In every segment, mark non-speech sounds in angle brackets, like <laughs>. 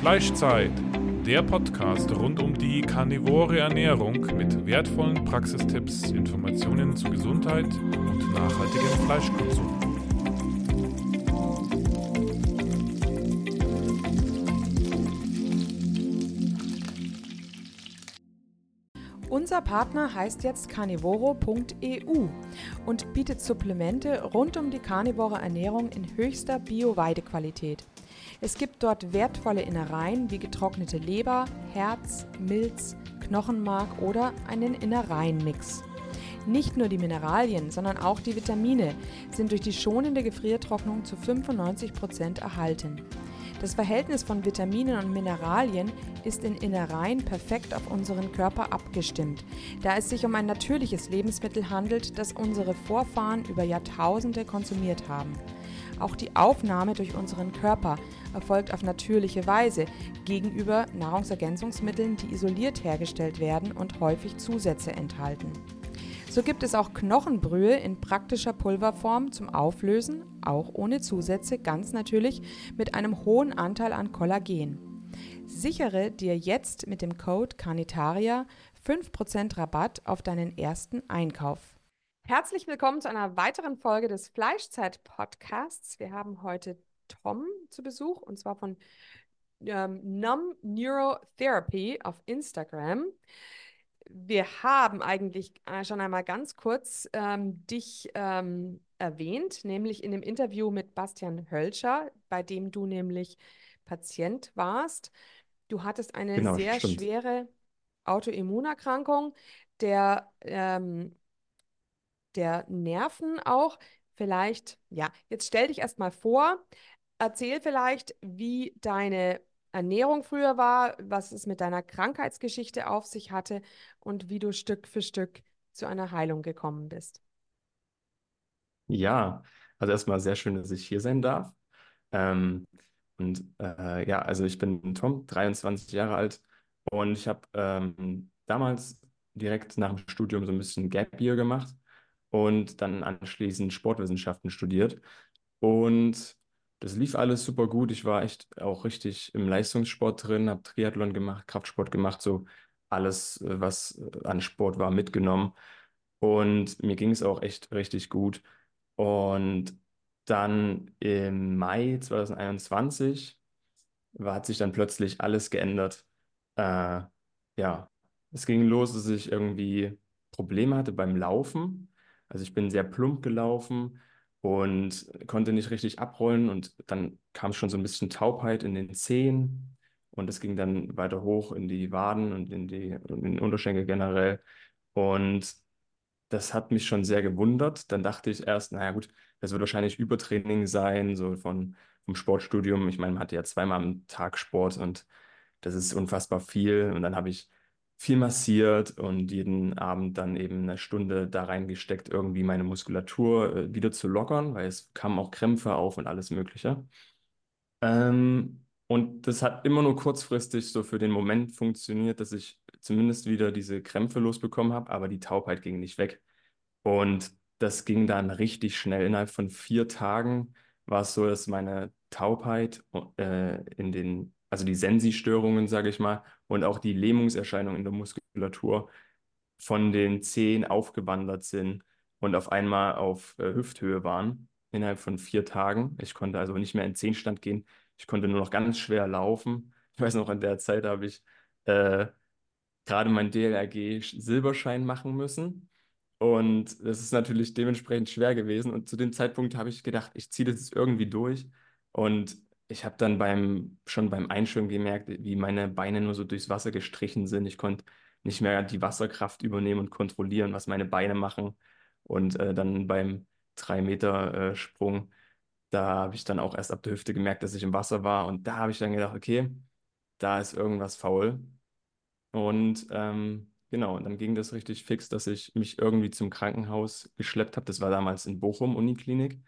Fleischzeit, der Podcast rund um die karnivore Ernährung mit wertvollen Praxistipps, Informationen zu Gesundheit und nachhaltigem Fleischkonsum. Unser Partner heißt jetzt carnivoro.eu und bietet Supplemente rund um die karnivore Ernährung in höchster Bio-Weidequalität. Es gibt dort wertvolle Innereien wie getrocknete Leber, Herz, Milz, Knochenmark oder einen Innereienmix. Nicht nur die Mineralien, sondern auch die Vitamine sind durch die schonende Gefriertrocknung zu 95 Prozent erhalten. Das Verhältnis von Vitaminen und Mineralien ist in Innereien perfekt auf unseren Körper abgestimmt, da es sich um ein natürliches Lebensmittel handelt, das unsere Vorfahren über Jahrtausende konsumiert haben. Auch die Aufnahme durch unseren Körper erfolgt auf natürliche Weise gegenüber Nahrungsergänzungsmitteln, die isoliert hergestellt werden und häufig Zusätze enthalten. So gibt es auch Knochenbrühe in praktischer Pulverform zum Auflösen, auch ohne Zusätze, ganz natürlich mit einem hohen Anteil an Kollagen. Sichere dir jetzt mit dem Code Carnitaria 5% Rabatt auf deinen ersten Einkauf. Herzlich willkommen zu einer weiteren Folge des Fleischzeit-Podcasts. Wir haben heute Tom zu Besuch und zwar von ähm, Numb Neurotherapy auf Instagram wir haben eigentlich äh, schon einmal ganz kurz ähm, dich ähm, erwähnt, nämlich in dem Interview mit Bastian Hölscher, bei dem du nämlich Patient warst. Du hattest eine Genau, sehr stimmt. schwere Autoimmunerkrankung der, ähm, der Nerven auch. Vielleicht, ja, jetzt stell dich erst mal vor, erzähl vielleicht, wie deine Ernährung früher war, was es mit deiner Krankheitsgeschichte auf sich hatte und wie du Stück für Stück zu einer Heilung gekommen bist. Ja, also erstmal sehr schön, dass ich hier sein darf. Ähm, und äh, ja, also ich bin Tom, 23 Jahre alt und ich habe ähm, damals direkt nach dem Studium so ein bisschen Gap Year gemacht und dann anschließend Sportwissenschaften studiert. Und das lief alles super gut. Ich war echt auch richtig im Leistungssport drin, habe Triathlon gemacht, Kraftsport gemacht, so alles, äh, was äh, an Sport war, mitgenommen. Und mir ging es auch echt richtig gut. Und dann im Mai 2021 war, hat sich dann plötzlich alles geändert. Äh, ja, es ging los, dass ich irgendwie Probleme hatte beim Laufen. Also ich bin sehr plump gelaufen und konnte nicht richtig abrollen und dann kam schon so ein bisschen Taubheit in den Zehen und es ging dann weiter hoch in die Waden und in die, in den Unterschenkel generell und das hat mich schon sehr gewundert. Dann dachte ich erst, naja gut, das wird wahrscheinlich Übertraining sein, so von, vom Sportstudium. Ich meine, man hatte ja zweimal am Tag Sport und das ist unfassbar viel. Und dann habe ich viel massiert und jeden Abend dann eben eine Stunde da reingesteckt, irgendwie meine Muskulatur äh, wieder zu lockern, weil es kamen auch Krämpfe auf und alles Mögliche. Ähm, und das hat immer nur kurzfristig so für den Moment funktioniert, dass ich zumindest wieder diese Krämpfe losbekommen habe, aber die Taubheit ging nicht weg. Und das ging dann richtig schnell. Innerhalb von vier Tagen war es so, dass meine Taubheit äh, in den also die Sensi-Störungen, sage ich mal, und auch die Lähmungserscheinungen in der Muskulatur von den Zehen aufgewandert sind und auf einmal auf äh, Hüfthöhe waren innerhalb von vier Tagen. Ich konnte also nicht mehr in Zehnstand gehen. Ich konnte nur noch ganz schwer laufen. Ich weiß noch, in der Zeit habe ich äh, gerade meinen DLRG-Silberschein machen müssen. Und das ist natürlich dementsprechend schwer gewesen. Und zu dem Zeitpunkt habe ich gedacht, ich ziehe das irgendwie durch. Und ich habe dann beim, schon beim Einschwimmen gemerkt, wie meine Beine nur so durchs Wasser gestrichen sind. Ich konnte nicht mehr die Wasserkraft übernehmen und kontrollieren, was meine Beine machen. Und äh, dann beim 3-Meter-Sprung, da habe ich dann auch erst ab der Hüfte gemerkt, dass ich im Wasser war. Und da habe ich dann gedacht, okay, da ist irgendwas faul. Und ähm, genau, und dann ging das richtig fix, dass ich mich irgendwie zum Krankenhaus geschleppt habe. Das war damals in Bochum, Uniklinik,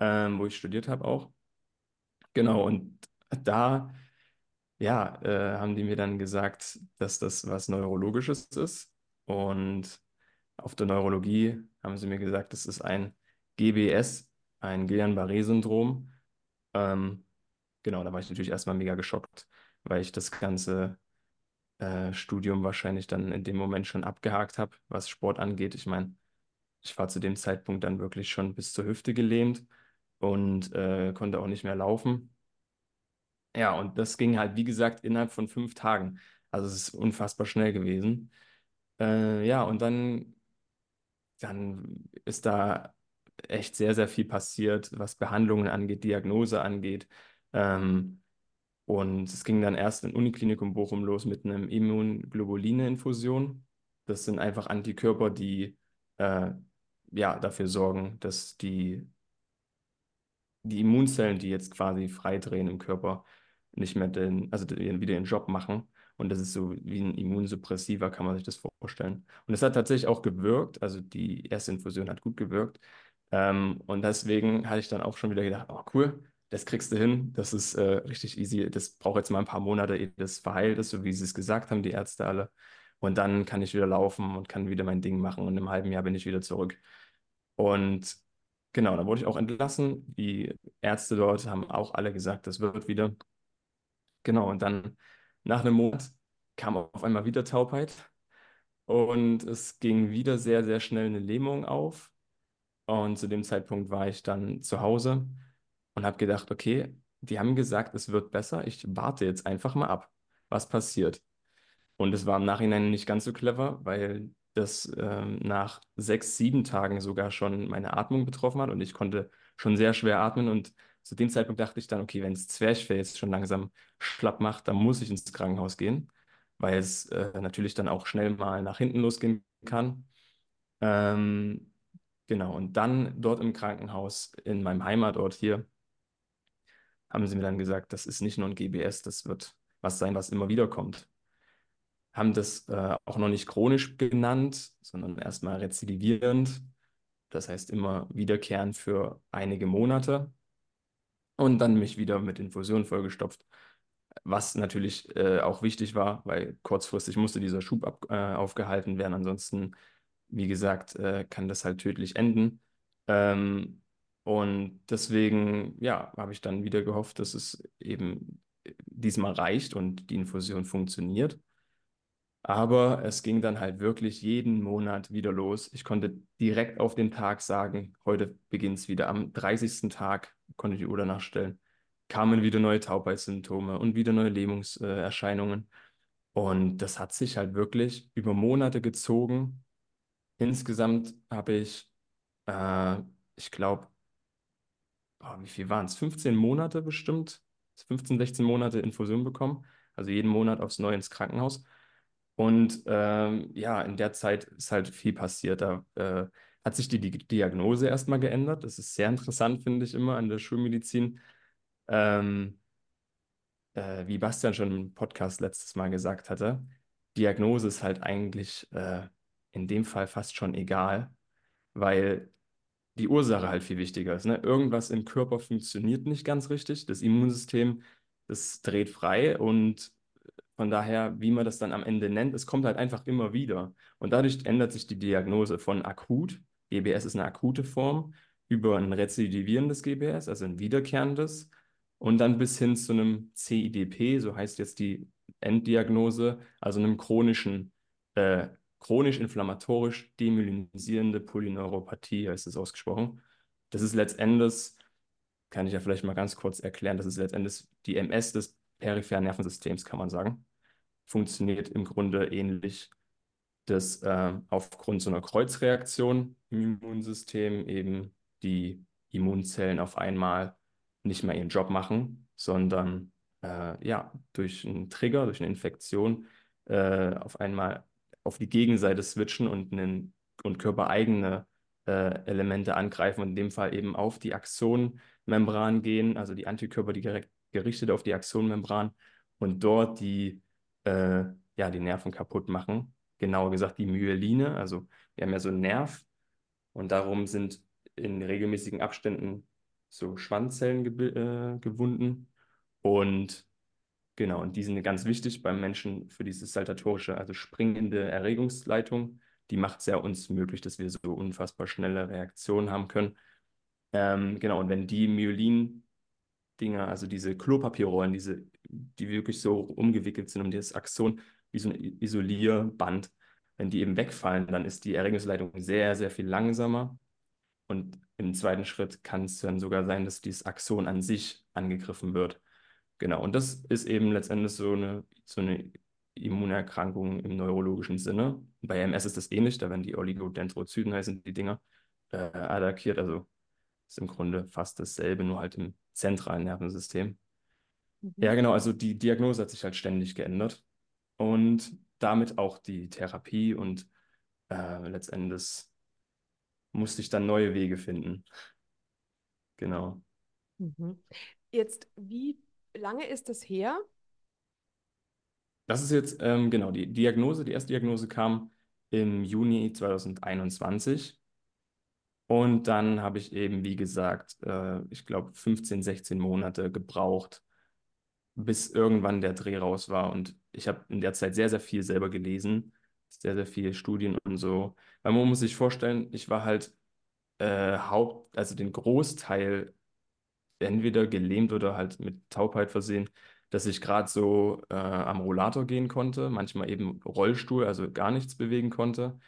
ähm, wo ich studiert habe auch. Genau, und da, ja, äh, haben die mir dann gesagt, dass das was Neurologisches ist. Und auf der Neurologie haben sie mir gesagt, das ist ein GBS, ein Guillain-Barré-Syndrom. Ähm, genau, da war ich natürlich erstmal mega geschockt. weil ich das ganze äh, Studium wahrscheinlich dann in dem Moment schon abgehakt habe, was Sport angeht. Ich meine, ich war zu dem Zeitpunkt dann wirklich schon bis zur Hüfte gelähmt und äh, konnte auch nicht mehr laufen. Ja, und das ging halt, wie gesagt, innerhalb von fünf Tagen. Also es ist unfassbar schnell gewesen. Äh, ja, und dann, dann ist da echt sehr, sehr viel passiert, was Behandlungen angeht, Diagnose angeht. Ähm, und es ging dann erst in Uniklinikum Bochum los mit einem Immunglobuline-Infusion. Das sind einfach Antikörper, die äh, ja, dafür sorgen, dass die, die Immunzellen, die jetzt quasi freidrehen im Körper, nicht mehr den, also wieder den Job machen. Und das ist so wie ein Immunsuppressiver, kann man sich das vorstellen. Und es hat tatsächlich auch gewirkt, also die erste Infusion hat gut gewirkt. Ähm, und deswegen hatte ich dann auch schon wieder gedacht, oh cool, das kriegst du hin, das ist äh, richtig easy. Das braucht jetzt mal ein paar Monate, ehe das verheilt ist, so wie sie es gesagt haben, die Ärzte alle. Und dann kann ich wieder laufen und kann wieder mein Ding machen. Und im halben Jahr bin ich wieder zurück. Und genau, da wurde ich auch entlassen. Die Ärzte dort haben auch alle gesagt, das wird wieder. Genau, und dann nach einem Monat kam auf einmal wieder Taubheit. Und es ging wieder sehr, sehr schnell eine Lähmung auf. Und zu dem Zeitpunkt war ich dann zu Hause und habe gedacht, okay, die haben gesagt, es wird besser. Ich warte jetzt einfach mal ab, was passiert. Und es war im Nachhinein nicht ganz so clever, weil das ähm, nach sechs, sieben Tagen sogar schon meine Atmung betroffen hat und ich konnte schon sehr schwer atmen. Und zu dem Zeitpunkt dachte ich dann, okay, wenn es Zwerchfell jetzt schon langsam schlapp macht, dann muss ich ins Krankenhaus gehen, weil es äh, natürlich dann auch schnell mal nach hinten losgehen kann. Ähm, genau, und dann dort im Krankenhaus in meinem Heimatort hier haben sie mir dann gesagt, das ist nicht nur ein GBS, das wird was sein, was immer wieder kommt haben das äh, auch noch nicht chronisch genannt, sondern erstmal rezidivierend. Das heißt immer wiederkehrend für einige Monate und dann mich wieder mit Infusion vollgestopft. Was natürlich äh, auch wichtig war, weil kurzfristig musste dieser Schub ab, äh, aufgehalten werden. Ansonsten, wie gesagt, äh, kann das halt tödlich enden. Ähm, und deswegen, ja, habe ich dann wieder gehofft, dass es eben diesmal reicht und die Infusion funktioniert. Aber es ging dann halt wirklich jeden Monat wieder los. Ich konnte direkt auf den Tag sagen, heute beginnt es wieder. Am 30. Tag konnte ich die Uhr danach stellen, kamen wieder neue Taubheitssymptome und wieder neue Lähmungserscheinungen. Und das hat sich halt wirklich über Monate gezogen. Insgesamt habe ich, äh, ich glaube, wie viel waren es? 15 Monate bestimmt, 15, 16 Monate Infusion bekommen. Also jeden Monat aufs Neue ins Krankenhaus. Und ähm, ja, in der Zeit ist halt viel passiert. Da äh, hat sich die, Diagnose erstmal geändert. Das ist sehr interessant, finde ich immer an der Schulmedizin. Ähm, äh, wie Bastian schon im Podcast letztes Mal gesagt hatte, Diagnose ist halt eigentlich äh, in dem Fall fast schon egal, weil die Ursache halt viel wichtiger ist. Ne? Irgendwas im Körper funktioniert nicht ganz richtig. Das Immunsystem, das dreht frei und von daher, wie man das dann am Ende nennt, es kommt halt einfach immer wieder. Und dadurch ändert sich die Diagnose von akut, GBS ist eine akute Form, über ein rezidivierendes GBS, also ein wiederkehrendes, und dann bis hin zu einem CIDP, so heißt jetzt die Enddiagnose, also einem chronischen, äh, chronisch-inflammatorisch demyelinisierende Polyneuropathie, heißt es ausgesprochen. Das ist letztendlich, kann ich ja vielleicht mal ganz kurz erklären, das ist letztendlich die MS des peripheren Nervensystems, kann man sagen funktioniert im Grunde ähnlich, dass äh, aufgrund so einer Kreuzreaktion im Immunsystem eben die Immunzellen auf einmal nicht mehr ihren Job machen, sondern äh, ja, durch einen Trigger, durch eine Infektion äh, auf einmal auf die Gegenseite switchen und, einen, und körpereigene äh, Elemente angreifen und in dem Fall eben auf die Axonmembran gehen, also die Antikörper, die direkt gerichtet auf die Axonmembran und dort die äh, ja, die Nerven kaputt machen. Genauer gesagt die Myeline. Also wir haben ja so einen Nerv und darum sind in regelmäßigen Abständen so Schwanzzellen äh, gewunden. Und genau, und die sind ganz wichtig beim Menschen für diese saltatorische, also springende Erregungsleitung. Die macht es ja uns möglich, dass wir so unfassbar schnelle Reaktionen haben können. Ähm, genau, und wenn die Myelin Dinger, also diese Klopapierrollen, diese die wirklich so umgewickelt sind um das Axon, wie so ein Isolierband. Wenn die eben wegfallen, dann ist die Erregungsleitung sehr, sehr viel langsamer. Und im zweiten Schritt kann es dann sogar sein, dass dieses Axon an sich angegriffen wird. Genau, und das ist eben letztendlich so eine, so eine Immunerkrankung im neurologischen Sinne. Bei MS ist das ähnlich, da werden die Oligodendrozyten heißen die Dinger äh, attackiert. Also ist im Grunde fast dasselbe, nur halt im zentralen Nervensystem. Mhm. Ja, genau, also die Diagnose hat sich halt ständig geändert und damit auch die Therapie und äh, letztendlich musste ich dann neue Wege finden. Genau. Mhm. Jetzt, wie lange ist das her? Das ist jetzt, ähm, genau, die Diagnose, die erste Diagnose kam im Juni 2021. Und dann habe ich eben, wie gesagt, äh, ich glaube 15, 16 Monate gebraucht, bis irgendwann der Dreh raus war. Und ich habe in der Zeit sehr, sehr viel selber gelesen, sehr, sehr viele Studien und so. Weil man muss sich vorstellen, ich war halt äh, Haupt, also den Großteil entweder gelähmt oder halt mit Taubheit versehen, dass ich gerade so äh, am Rollator gehen konnte, manchmal eben Rollstuhl, also gar nichts bewegen konnte.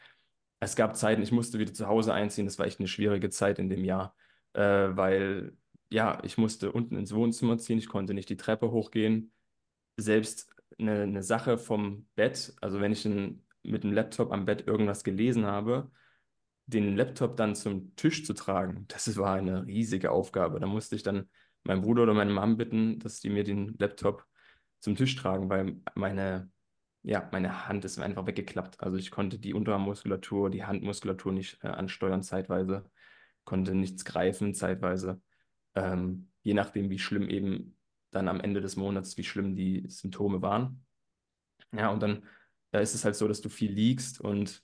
Es gab Zeiten, ich musste wieder zu Hause einziehen, das war echt eine schwierige Zeit in dem Jahr, äh, weil ja, ich musste unten ins Wohnzimmer ziehen, ich konnte nicht die Treppe hochgehen. Selbst eine, eine Sache vom Bett, also wenn ich in, mit dem Laptop am Bett irgendwas gelesen habe, den Laptop dann zum Tisch zu tragen, das war eine riesige Aufgabe. Da musste ich dann meinen Bruder oder meine Mom bitten, dass die mir den Laptop zum Tisch tragen, weil meine, ja, meine Hand ist einfach weggeklappt. Also ich konnte die Unterarmmuskulatur, die Handmuskulatur nicht äh, ansteuern zeitweise, konnte nichts greifen zeitweise. Ähm, je nachdem, wie schlimm eben dann am Ende des Monats, wie schlimm die Symptome waren. Ja, und dann äh, ist es halt so, dass du viel liegst und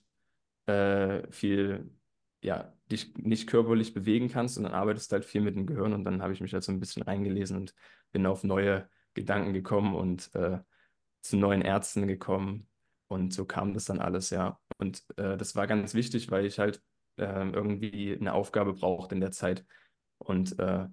äh, viel ja, dich nicht körperlich bewegen kannst und dann arbeitest halt viel mit dem Gehirn und dann habe ich mich halt so ein bisschen reingelesen und bin auf neue Gedanken gekommen und äh, zu neuen Ärzten gekommen und so kam das dann alles, ja. Und äh, das war ganz wichtig, weil ich halt äh, irgendwie eine Aufgabe brauchte in der Zeit und äh,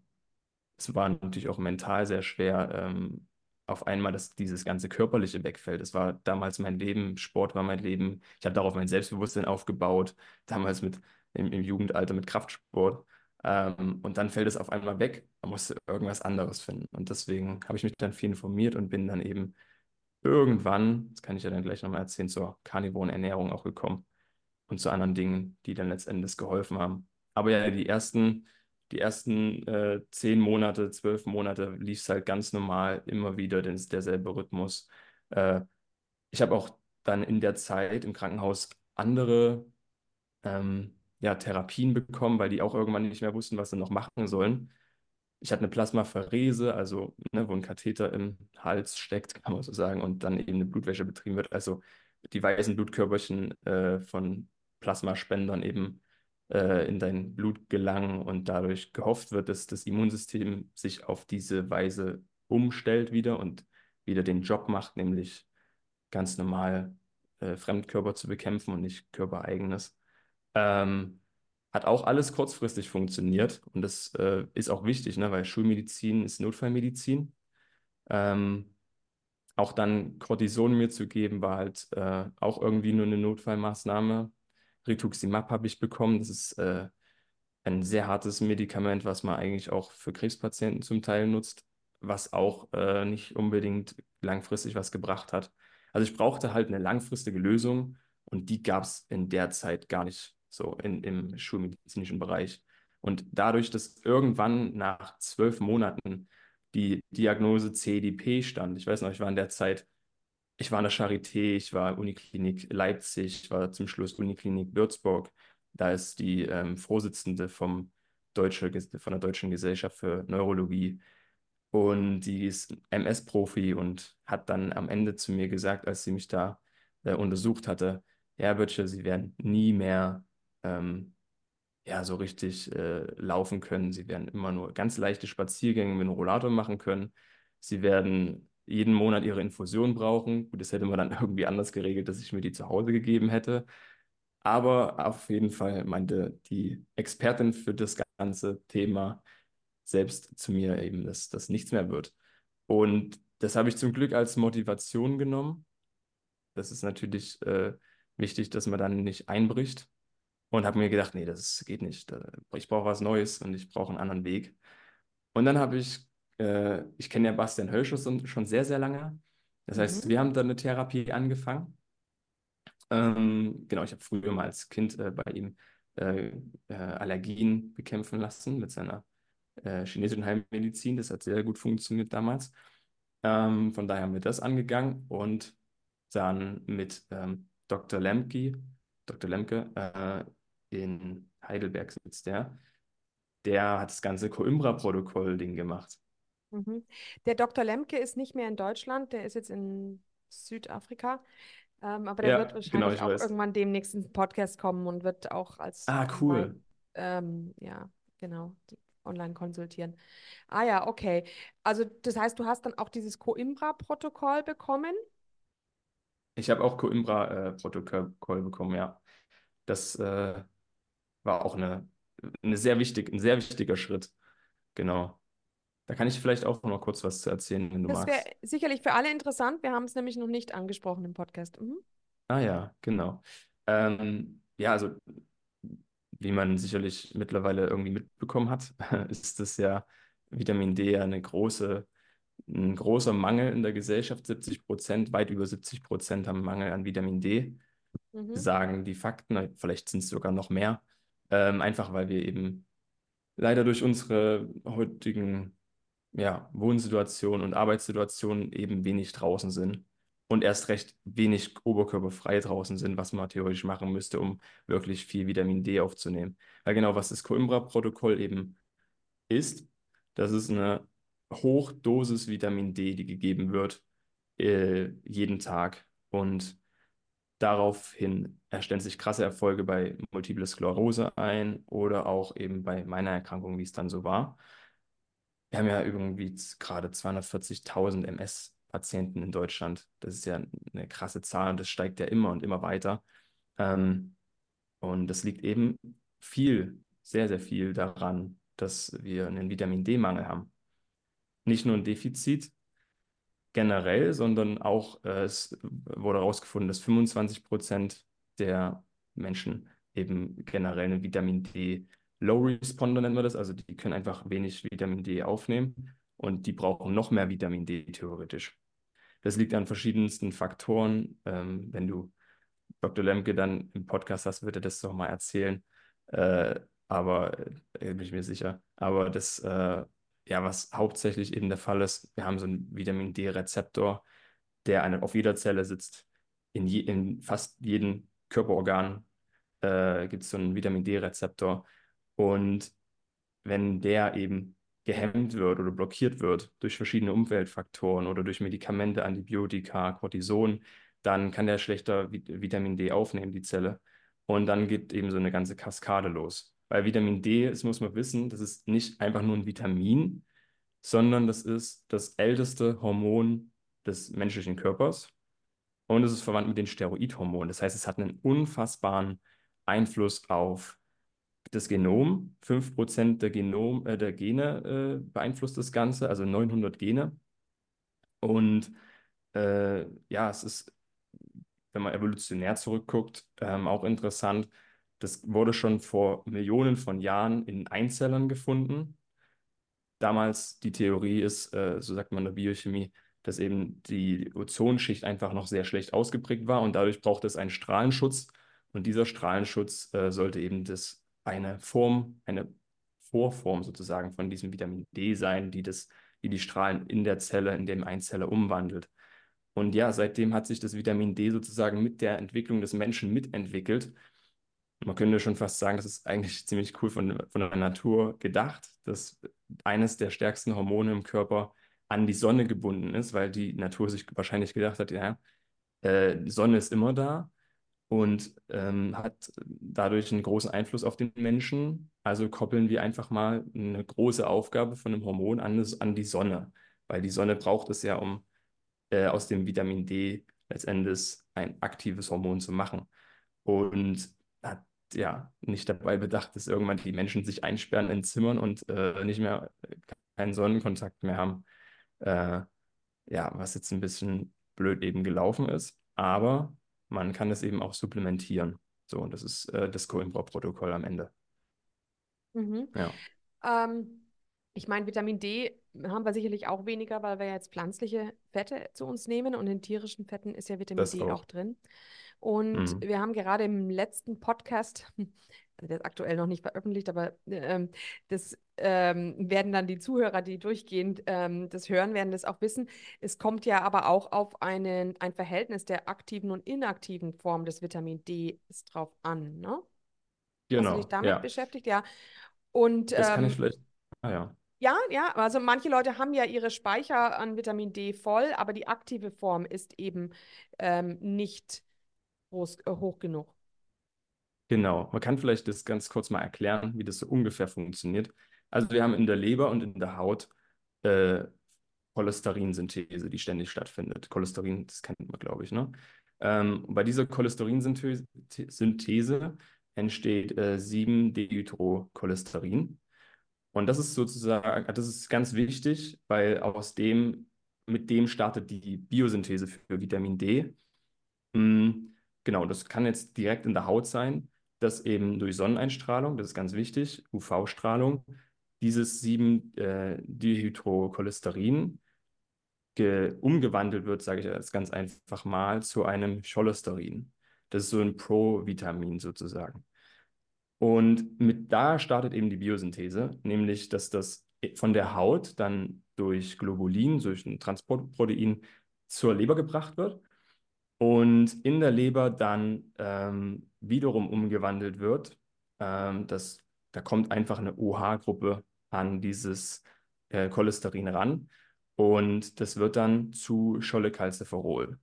es war natürlich auch mental sehr schwer, ähm, auf einmal, dass dieses ganze Körperliche wegfällt. Es war damals mein Leben, Sport war mein Leben. Ich habe darauf mein Selbstbewusstsein aufgebaut, damals mit im, im Jugendalter mit Kraftsport. Ähm, und dann fällt es auf einmal weg. Man musste irgendwas anderes finden. Und deswegen habe ich mich dann viel informiert und bin dann eben irgendwann, das kann ich ja dann gleich nochmal erzählen, zur karnivoren Ernährung auch gekommen und zu anderen Dingen, die dann letztendlich geholfen haben. Aber ja, die ersten, die ersten äh, zehn Monate, zwölf Monate lief es halt ganz normal, immer wieder den, derselbe Rhythmus. Äh, ich habe auch dann in der Zeit im Krankenhaus andere ähm, ja, Therapien bekommen, weil die auch irgendwann nicht mehr wussten, was sie noch machen sollen. Ich hatte eine Plasmapherese, also ne, wo ein Katheter im Hals steckt, kann man so sagen, und dann eben eine Blutwäsche betrieben wird. Also die weißen Blutkörperchen äh, von Plasmaspendern eben äh, in dein Blut gelangen und dadurch gehofft wird, dass das Immunsystem sich auf diese Weise umstellt wieder und wieder den Job macht, nämlich ganz normal äh, Fremdkörper zu bekämpfen und nicht körpereigenes. Ähm, hat auch alles kurzfristig funktioniert und das äh, ist auch wichtig, ne, weil Schulmedizin ist Notfallmedizin. Ähm, auch dann Cortison mir zu geben, war halt äh, auch irgendwie nur eine Notfallmaßnahme. Rituximab habe ich bekommen. Das ist äh, ein sehr hartes Medikament, was man eigentlich auch für Krebspatienten zum Teil nutzt, was auch äh, nicht unbedingt langfristig was gebracht hat. Also ich brauchte halt eine langfristige Lösung und die gab es in der Zeit gar nicht so in, im schulmedizinischen Bereich. Und dadurch, dass irgendwann nach zwölf Monaten die Diagnose CDP stand, ich weiß noch, ich war in der Zeit, ich war in der Charité, ich war Uniklinik Leipzig, ich war zum Schluss Uniklinik Würzburg. Da ist die ähm, Vorsitzende vom Deutsche, von der Deutschen Gesellschaft für Neurologie und die ist MS-Profi und hat dann am Ende zu mir gesagt, als sie mich da äh, untersucht hatte, Herr Böttcher, Sie werden nie mehr ähm, ja, so richtig äh, laufen können. Sie werden immer nur ganz leichte Spaziergänge mit dem Rollator machen können. Sie werden jeden Monat ihre Infusion brauchen. Gut, das hätte man dann <laughs> irgendwie anders geregelt, dass ich mir die zu Hause gegeben hätte. Aber auf jeden Fall meinte die Expertin für das ganze Thema selbst zu mir eben, dass das nichts mehr wird. Und das habe ich zum Glück als Motivation genommen. Das ist natürlich äh, wichtig, dass man dann nicht einbricht. Und habe mir gedacht, nee, das geht nicht. Ich brauche was Neues und ich brauche einen anderen Weg. Und dann habe ich, äh, ich kenne ja Bastian Hölsch schon sehr, sehr lange. Das heißt, Mhm. wir haben dann eine Therapie angefangen. Ähm, genau, ich habe früher mal als Kind äh, bei ihm äh, äh, Allergien bekämpfen lassen mit seiner äh, chinesischen Heilmedizin. Das hat sehr gut funktioniert damals. Ähm, von daher haben wir das angegangen und dann mit ähm, Dr. Lemke, Dr. Lemke äh, in Heidelberg sitzt der. Der hat das ganze Coimbra-Protokoll-Ding gemacht. Mhm. Der Dr. Lemke ist nicht mehr in Deutschland, der ist jetzt in Südafrika. Ähm, aber der wird Ja, genau, wahrscheinlich ich auch weiß. irgendwann demnächst ins Podcast kommen und wird auch als Ah, online, cool. ähm, ja, genau, online konsultieren. Ah ja, okay. Also das heißt, du hast dann auch dieses Coimbra-Protokoll bekommen? Ich habe auch Coimbra-Protokoll bekommen, ja. Das äh, war auch eine, eine sehr wichtig, ein sehr wichtiger Schritt. Genau. Da kann ich vielleicht auch noch kurz was zu erzählen, wenn du Das wäre magst. sicherlich für alle interessant. Wir haben es nämlich noch nicht angesprochen im Podcast. Mhm. Ah ja, genau. Ähm, ja, also wie man sicherlich mittlerweile irgendwie mitbekommen hat, <laughs> ist es ja Vitamin D ja eine große, ein großer Mangel in der Gesellschaft. 70 Prozent, weit über 70 Prozent haben Mangel an Vitamin D, Mhm. sagen die Fakten. Vielleicht sind es sogar noch mehr. Ähm, einfach weil wir eben leider durch unsere heutigen ja, Wohnsituationen und Arbeitssituationen eben wenig draußen sind und erst recht wenig oberkörperfrei draußen sind, was man theoretisch machen müsste, um wirklich viel Vitamin D aufzunehmen. Weil genau, was das Coimbra-Protokoll eben ist, das ist eine Hochdosis Vitamin D, die gegeben wird äh, jeden Tag und daraufhin erstellen sich krasse Erfolge bei Multiple Sklerose ein oder auch eben bei meiner Erkrankung, wie es dann so war. Wir haben ja irgendwie gerade 240.000 MS-Patienten in Deutschland. Das ist ja eine krasse Zahl und das steigt ja immer und immer weiter. Ähm, und das liegt eben viel, sehr, sehr viel daran, dass wir einen Vitamin D-Mangel haben. Nicht nur ein Defizit generell, sondern auch, äh, es wurde herausgefunden, dass 25 Prozent der Menschen eben generell einen Vitamin D Low Responder nennt man das, also die können einfach wenig Vitamin D aufnehmen und die brauchen noch mehr Vitamin D theoretisch. Das liegt an verschiedensten Faktoren. Ähm, wenn du Dr. Lemke dann im Podcast hast, wird er das doch mal erzählen. Äh, aber äh, bin ich mir sicher. Aber das, äh, ja, was hauptsächlich eben der Fall ist, wir haben so einen Vitamin D-Rezeptor, der eine, auf jeder Zelle sitzt. In, je, in fast jedem Körperorgan äh, gibt es so einen Vitamin D-Rezeptor. Und wenn der eben gehemmt wird oder blockiert wird durch verschiedene Umweltfaktoren oder durch Medikamente, Antibiotika, Cortison, dann kann der schlechter Vitamin D aufnehmen, die Zelle. Und dann geht eben so eine ganze Kaskade los. Weil Vitamin D, das muss man wissen, das ist nicht einfach nur ein Vitamin, sondern das ist das älteste Hormon des menschlichen Körpers. Und es ist verwandt mit den Steroidhormonen. Das heißt, es hat einen unfassbaren Einfluss auf das Genom. 5% der, Genom, äh, der Gene äh, beeinflusst das Ganze, also 900 Gene. Und äh, ja, es ist, wenn man evolutionär zurückguckt, ähm, auch interessant. Das wurde schon vor Millionen von Jahren in Einzellern gefunden. Damals die Theorie ist, äh, so sagt man in der Biochemie, dass eben die Ozonschicht einfach noch sehr schlecht ausgeprägt war und dadurch braucht es einen Strahlenschutz. Und dieser Strahlenschutz äh, sollte eben das eine Form, eine Vorform sozusagen von diesem Vitamin D sein, die das, die die Strahlen in der Zelle, in dem Einzeller umwandelt. Und ja, seitdem hat sich das Vitamin D sozusagen mit der Entwicklung des Menschen mitentwickelt. Man könnte schon fast sagen, das ist eigentlich <laughs> ziemlich cool von, von der Natur gedacht, dass eines der stärksten Hormone im Körper an die Sonne gebunden ist, weil die Natur sich wahrscheinlich gedacht hat, ja, äh, die Sonne ist immer da und ähm, hat dadurch einen großen Einfluss auf den Menschen. Also koppeln wir einfach mal eine große Aufgabe von einem Hormon an, an die Sonne, weil die Sonne braucht es ja, um äh, aus dem Vitamin D letztendlich ein aktives Hormon zu machen. Und hat ja nicht dabei bedacht, dass irgendwann die Menschen sich einsperren in Zimmern und äh, nicht mehr keinen Sonnenkontakt mehr haben. Äh, ja, was jetzt ein bisschen blöd eben gelaufen ist, aber man kann es eben auch supplementieren. So, und das ist äh, das Coimbra-Protokoll am Ende. Mhm. Ja. Ähm, ich meine, Vitamin D haben wir sicherlich auch weniger, weil wir jetzt pflanzliche Fette zu uns nehmen und in tierischen Fetten ist ja Vitamin Das D auch. auch drin. Und Mhm. wir haben gerade im letzten Podcast, <laughs> also der ist aktuell noch nicht veröffentlicht, aber ähm, das ähm, werden dann die Zuhörer, die durchgehend ähm, das hören, werden das auch wissen. Es kommt ja aber auch auf einen, ein Verhältnis der aktiven und inaktiven Form des Vitamin D drauf an, ne? Hast du dich Genau, damit ja. beschäftigt? Ja. Und Das kann ich ähm, vielleicht. Ah ja. ja, ja, also manche Leute haben ja ihre Speicher an Vitamin D voll, aber die aktive Form ist eben ähm, nicht groß, äh, hoch genug. Genau, man kann vielleicht das ganz kurz mal erklären, wie das so ungefähr funktioniert. Also wir haben in der Leber und in der Haut äh, Cholesterinsynthese, die ständig stattfindet. Cholesterin, das kennt man, glaube ich, ne? Ähm, bei dieser Cholesterinsynthese Synthese entsteht äh, 7-Dehydrocholesterin. Und das ist sozusagen, das ist ganz wichtig, weil aus dem, mit dem startet die Biosynthese für Vitamin D. Mm, Genau, das kann jetzt direkt in der Haut sein, dass eben durch Sonneneinstrahlung, das ist ganz wichtig, UV-Strahlung, dieses 7-Dehydrocholesterin umgewandelt wird, sage ich jetzt ganz einfach mal, zu einem Cholesterin. Das ist so ein Provitamin sozusagen. Und mit da startet eben die Biosynthese, nämlich dass das von der Haut dann durch Globulin, durch ein Transportprotein zur Leber gebracht wird und in der Leber dann ähm, wiederum umgewandelt wird. Ähm, das, da kommt einfach eine OH-Gruppe an dieses äh, Cholesterin ran und das wird dann zu Schollecalciferol.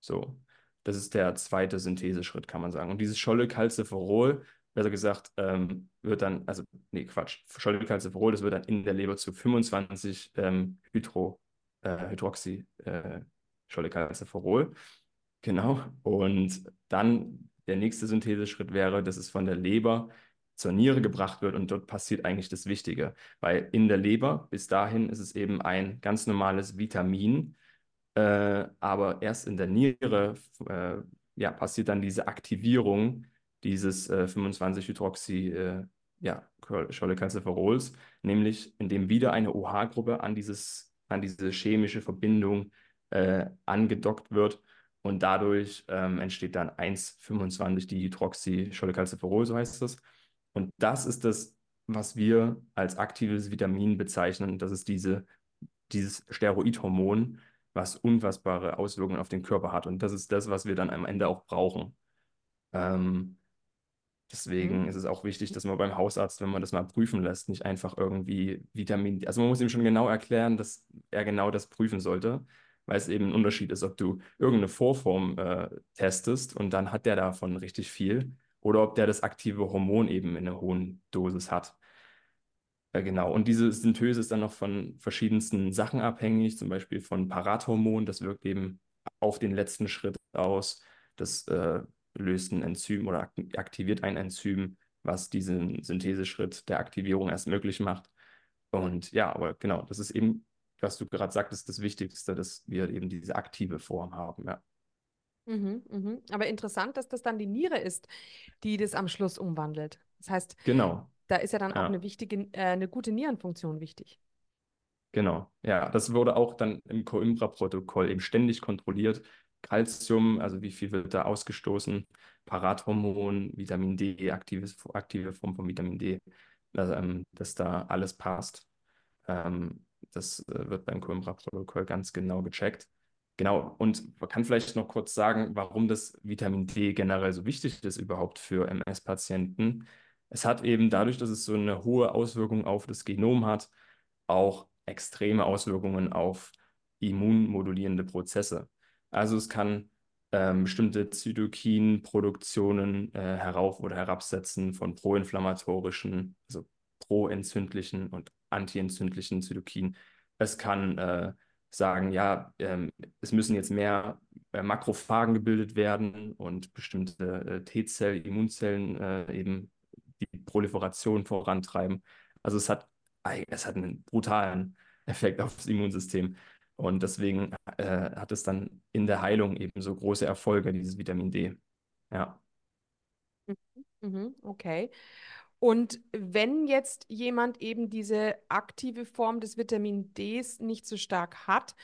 So, das ist der zweite Syntheseschritt, kann man sagen. Und dieses Schollecalciferol, besser gesagt, ähm, wird dann, also, nee, Quatsch, Schollecalciferol, das wird dann in der Leber zu 25 ähm, Hydro, äh, Hydroxy, äh, Schollecalciferol. Genau. Und dann der nächste Syntheseschritt wäre, dass es von der Leber zur Niere gebracht wird und dort passiert eigentlich das Wichtige, weil in der Leber bis dahin ist es eben ein ganz normales Vitamin, äh, aber erst in der Niere äh, ja, passiert dann diese Aktivierung dieses äh, 25-Hydroxy äh, ja, Cholecalciferols, nämlich indem wieder eine OH-Gruppe an, an diese chemische Verbindung äh, angedockt wird und dadurch ähm, entsteht dann 1,25-Dihydroxycholecalciferol, so heißt es. Und das ist das, was wir als aktives Vitamin bezeichnen. Das ist diese, dieses Steroidhormon, was unfassbare Auswirkungen auf den Körper hat. Und das ist das, was wir dann am Ende auch brauchen. Ähm, Deswegen mhm. ist es auch wichtig, dass man beim Hausarzt, wenn man das mal prüfen lässt, nicht einfach irgendwie Vitamin, also man muss ihm schon genau erklären, dass er genau das prüfen sollte, weil es eben ein Unterschied ist, ob du irgendeine Vorform äh, testest und dann hat der davon richtig viel oder ob der das aktive Hormon eben in einer hohen Dosis hat. Äh, genau, und diese Synthese ist dann noch von verschiedensten Sachen abhängig, zum Beispiel von Parathormon, das wirkt eben auf den letzten Schritt aus. Das äh, löst ein Enzym oder aktiviert ein Enzym, was diesen Syntheseschritt der Aktivierung erst möglich macht. Und ja, aber genau, das ist eben was du gerade sagtest, das Wichtigste, dass wir eben diese aktive Form haben, ja. Mhm, mhm. Aber interessant, dass das dann die Niere ist, die das am Schluss umwandelt. Das heißt, genau. da ist ja dann ja. auch eine wichtige, äh, eine gute Nierenfunktion wichtig. Genau, ja, das wurde auch dann im Coimbra-Protokoll eben ständig kontrolliert. Calcium, also wie viel wird da ausgestoßen, Parathormon, Vitamin D, aktives, aktive Form von Vitamin D, dass, ähm, dass da alles passt. Ähm, das äh, wird beim Coimbra-Protokoll ganz genau gecheckt. Genau, und man kann vielleicht noch kurz sagen, warum das Vitamin D generell so wichtig ist überhaupt für MS-Patienten. Es hat eben dadurch, dass es so eine hohe Auswirkung auf das Genom hat, auch extreme Auswirkungen auf immunmodulierende Prozesse. Also es kann ähm, bestimmte Zytokinproduktionen äh, herauf- oder herabsetzen von proinflammatorischen, also proentzündlichen und antientzündlichen Zytokinen. Es kann äh, sagen, ja, ähm, es müssen jetzt mehr äh, Makrophagen gebildet werden und bestimmte äh, T-Zellen, Immunzellen äh, eben die Proliferation vorantreiben. Also es hat, es hat einen brutalen Effekt auf das Immunsystem. Und deswegen äh, hat es dann in der Heilung eben so große Erfolge, dieses Vitamin D. Ja. Mhm, okay. Und wenn jetzt jemand eben diese aktive Form des Vitamin Ds nicht so stark hat,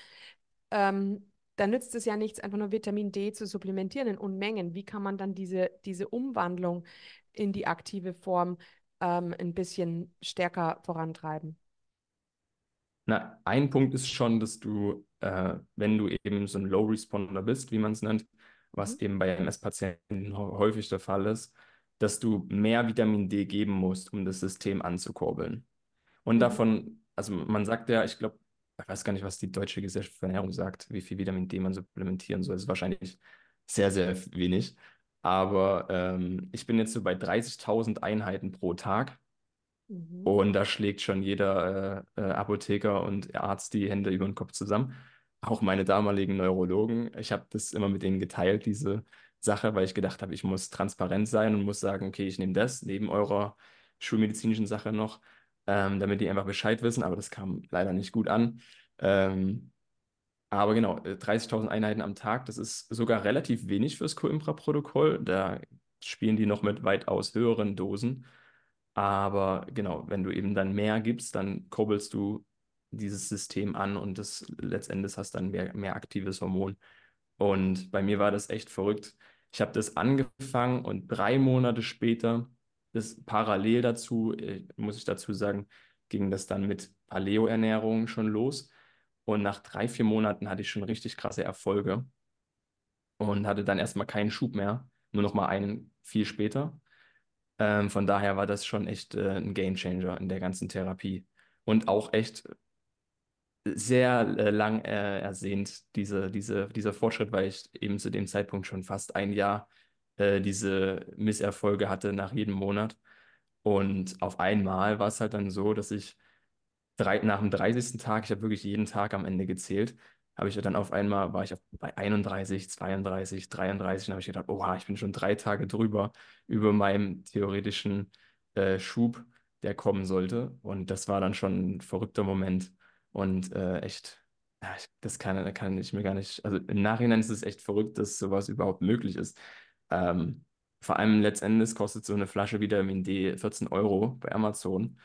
ähm, dann nützt es ja nichts, einfach nur Vitamin D zu supplementieren in Unmengen. Wie kann man dann diese, diese Umwandlung in die aktive Form ähm, ein bisschen stärker vorantreiben? Na, ein Punkt ist schon, dass du, äh, wenn du eben so ein Low Responder bist, wie man es nennt, was mhm. eben bei MS-Patienten häufig der Fall ist, dass du mehr Vitamin D geben musst, um das System anzukurbeln. Und mhm. davon, also man sagt ja, ich glaube, ich weiß gar nicht, was die Deutsche Gesellschaft für Ernährung sagt, wie viel Vitamin D man supplementieren soll. Das ist wahrscheinlich sehr, sehr wenig. Aber ähm, ich bin jetzt so bei 30.000 Einheiten pro Tag. Mhm. Und da schlägt schon jeder äh, äh, Apotheker und Arzt die Hände über den Kopf zusammen. Auch meine damaligen Neurologen. Ich habe das immer mit denen geteilt, diese Sache, weil ich gedacht habe, ich muss transparent sein und muss sagen, okay, ich nehme das neben eurer schulmedizinischen Sache noch, ähm, damit die einfach Bescheid wissen. Aber das kam leider nicht gut an. Ähm, aber genau, 30.000 äh, Einheiten am Tag, das ist sogar relativ wenig fürs Coimbra-Protokoll. Da spielen die noch mit weitaus höheren Dosen. Aber genau, wenn du eben dann mehr gibst, dann kurbelst du dieses System an und das letztendlich hast dann mehr, mehr aktives Hormon. Und bei mir war das echt verrückt. Ich habe das angefangen und drei Monate später, das parallel dazu, äh, muss ich dazu sagen, ging das dann mit Paleo-Ernährung schon los. Und nach drei, vier Monaten hatte ich schon richtig krasse Erfolge und hatte dann erstmal keinen Schub mehr, nur noch mal einen viel später. Ähm, von daher war das schon echt äh, ein Gamechanger in der ganzen Therapie. Und auch echt sehr äh, lang äh, ersehnt, diese, diese, dieser Fortschritt, weil ich eben zu dem Zeitpunkt schon fast ein Jahr äh, diese Misserfolge hatte nach jedem Monat. Und auf einmal war es halt dann so, dass ich drei, nach dem 30. Tag, ich habe wirklich jeden Tag am Ende gezählt, habe ich dann auf einmal, war ich bei 31, 32, 33 und habe ich gedacht, oha, ich bin schon drei Tage drüber über meinem theoretischen äh, Schub, der kommen sollte. Und das war dann schon ein verrückter Moment und äh, echt, das kann, kann ich mir gar nicht, also im Nachhinein ist es echt verrückt, dass sowas überhaupt möglich ist. Ähm, vor allem letztendlich kostet so eine Flasche Vitamin D 14 Euro bei Amazon.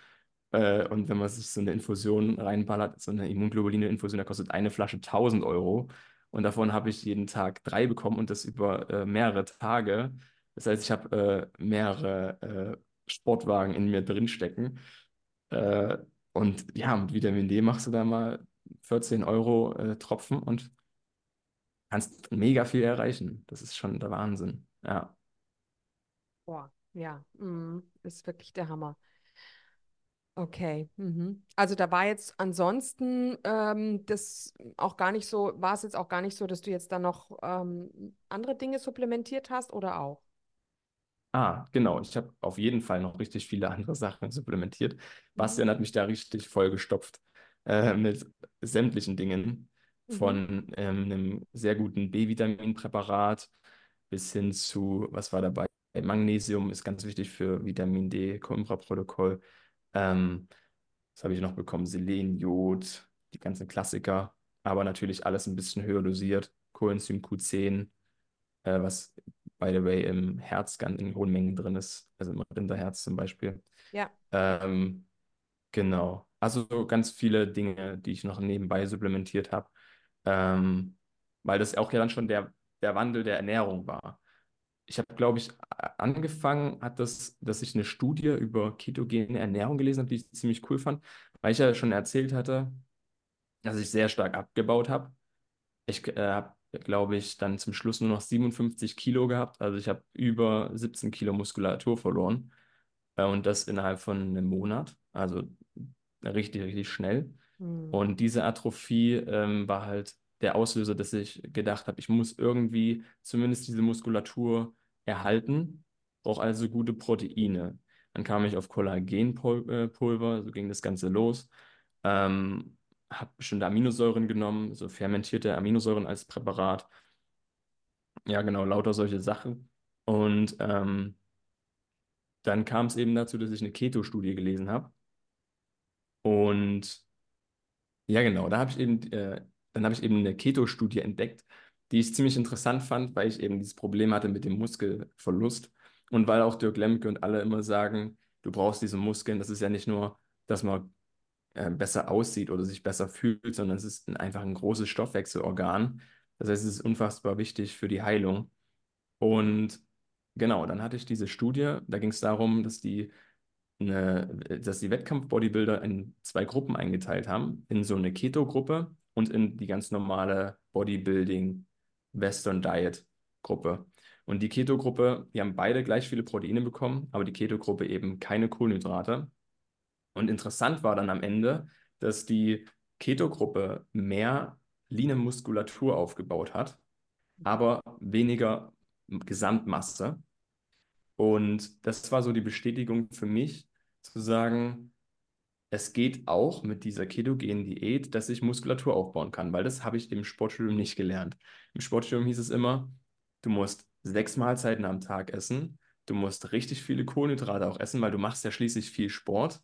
Äh, und wenn man sich so eine Infusion reinballert, so eine Immunglobuline-Infusion, da kostet eine Flasche 1000 Euro. Und davon habe ich jeden Tag drei bekommen und das über äh, mehrere Tage. Das heißt, ich habe äh, mehrere äh, Sportwagen in mir drinstecken. Äh, und ja, mit Vitamin D machst du da mal 14 Euro äh, Tropfen und kannst mega viel erreichen. Das ist schon der Wahnsinn. Ja. Boah, ja, mm, ist wirklich der Hammer. Okay. Mhm. Also da war jetzt ansonsten ähm, das auch gar nicht so, war es jetzt auch gar nicht so, dass du jetzt da noch ähm, andere Dinge supplementiert hast oder auch? Ah, genau. Ich habe auf jeden Fall noch richtig viele andere Sachen supplementiert. Bastian mhm. hat mich da richtig vollgestopft äh, mit sämtlichen Dingen. Mhm. Von ähm, einem sehr guten B-Vitamin-Präparat bis hin zu, was war dabei? Magnesium ist ganz wichtig für Vitamin D, Coimbra-Protokoll. Ähm, was habe ich noch bekommen? Selen, Jod, die ganzen Klassiker. Aber natürlich alles ein bisschen höher dosiert. Coenzym Q10, äh, was by the way im Herz ganz in hohen Mengen drin ist. Also im Rinderherz zum Beispiel. Ja. Ähm, genau. Also so ganz viele Dinge, die ich noch nebenbei supplementiert habe. Ähm, weil das auch ja dann schon der, der Wandel der Ernährung war ich habe, glaube ich, angefangen, hat das, dass ich eine Studie über ketogene Ernährung gelesen habe, die ich ziemlich cool fand, weil ich ja schon erzählt hatte, dass ich sehr stark abgebaut habe. Ich äh, habe, glaube ich, dann zum Schluss nur noch 57 Kilo gehabt. Also ich habe über 17 Kilo Muskulatur verloren. Äh, und das innerhalb von einem Monat. Also richtig, richtig schnell. Mhm. Und diese Atrophie ähm, war halt der Auslöser, dass ich gedacht habe, ich muss irgendwie zumindest diese Muskulatur erhalten, brauche also gute Proteine. Dann kam ich auf Kollagenpulver, so ging das Ganze los. Ähm, habe bestimmte Aminosäuren genommen, so fermentierte Aminosäuren als Präparat. Ja, genau, lauter solche Sachen. Und ähm, dann kam es eben dazu, dass ich eine Keto-Studie gelesen habe. Und ja, genau, da habe ich eben äh, dann habe ich eben eine Keto-Studie entdeckt, die ich ziemlich interessant fand, weil ich eben dieses Problem hatte mit dem Muskelverlust und weil auch Dirk Lemke und alle immer sagen, du brauchst diese Muskeln. Das ist ja nicht nur, dass man äh, besser aussieht oder sich besser fühlt, sondern es ist einfach ein großes Stoffwechselorgan. Das heißt, es ist unfassbar wichtig für die Heilung. Und genau, dann hatte ich diese Studie, da ging es darum, dass die, eine, dass die Wettkampf-Bodybuilder in zwei Gruppen eingeteilt haben, in so eine Keto-Gruppe und in die ganz normale Bodybuilding Western Diet Gruppe. Und die Keto-Gruppe, die haben beide gleich viele Proteine bekommen, aber die Keto-Gruppe eben keine Kohlenhydrate. Und interessant war dann am Ende, dass die Keto-Gruppe mehr line Muskulatur aufgebaut hat, aber weniger Gesamtmasse. Und das war so die Bestätigung für mich, zu sagen, es geht auch mit dieser ketogenen Diät, dass ich Muskulatur aufbauen kann, weil das habe ich im Sportstudium nicht gelernt. Im Sportstudium hieß es immer, du musst sechs Mahlzeiten am Tag essen, du musst richtig viele Kohlenhydrate auch essen, weil du machst ja schließlich viel Sport.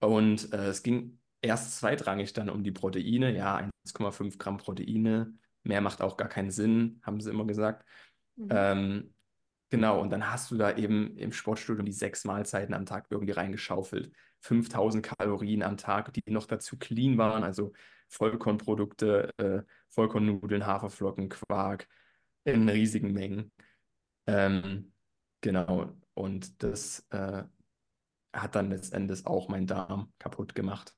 Und äh, es ging erst zweitrangig dann um die Proteine, ja, 1,5 Gramm Proteine, mehr macht auch gar keinen Sinn, haben sie immer gesagt. Mhm. Ähm, genau, und dann hast du da eben im Sportstudium die sechs Mahlzeiten am Tag irgendwie reingeschaufelt. 5000 Kalorien am Tag, die noch dazu clean waren, also Vollkornprodukte, äh, Vollkornnudeln, Haferflocken, Quark in riesigen Mengen. Ähm, genau, und das äh, hat dann letztendlich auch meinen Darm kaputt gemacht.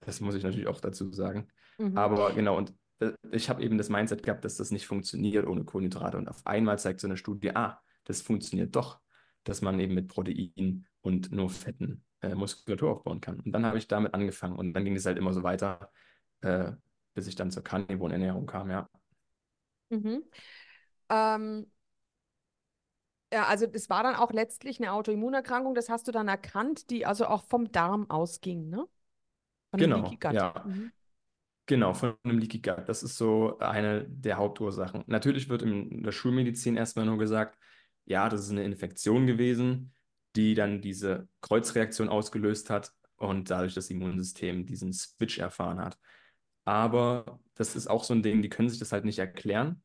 Das muss ich natürlich auch dazu sagen. Mhm. Aber genau, und äh, ich habe eben das Mindset gehabt, dass das nicht funktioniert ohne Kohlenhydrate. Und auf einmal zeigt so eine Studie, ah, das funktioniert doch, dass man eben mit Protein und nur Fetten äh, Muskulatur aufbauen kann. Und dann habe ich damit angefangen und dann ging es halt immer so weiter, äh, bis ich dann zur Carnivore-Ernährung kam, ja. Mhm. Ähm, ja, also das war dann auch letztlich eine Autoimmunerkrankung, das hast du dann erkannt, die also auch vom Darm ausging, ne? Von genau, ja. Mhm. Genau, von einem Leaky Gut. Das ist so eine der Hauptursachen. Natürlich wird in der Schulmedizin erstmal nur gesagt, ja, das ist eine Infektion gewesen die dann diese Kreuzreaktion ausgelöst hat und dadurch das Immunsystem diesen Switch erfahren hat. Aber das ist auch so ein Ding, die können sich das halt nicht erklären.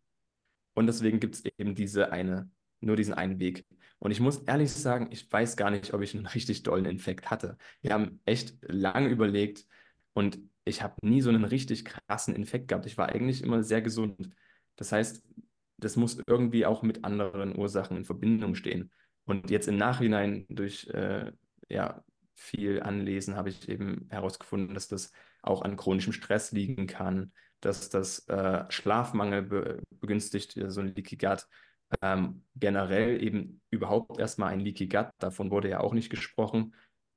Und deswegen gibt es eben diese eine, nur diesen einen Weg. Und ich muss ehrlich sagen, ich weiß gar nicht, ob ich einen <laughs> richtig dollen Infekt hatte. Wir haben echt lange überlegt und ich habe nie so einen richtig krassen Infekt gehabt. Ich war eigentlich immer sehr gesund. Das heißt, das muss irgendwie auch mit anderen Ursachen in Verbindung stehen. Und jetzt im Nachhinein durch äh, ja, viel Anlesen habe ich eben herausgefunden, dass das auch an chronischem Stress liegen kann, dass das äh, Schlafmangel be begünstigt, so ein Leaky Gut. Ähm, generell eben überhaupt erstmal ein Leaky Gut, davon wurde ja auch nicht gesprochen.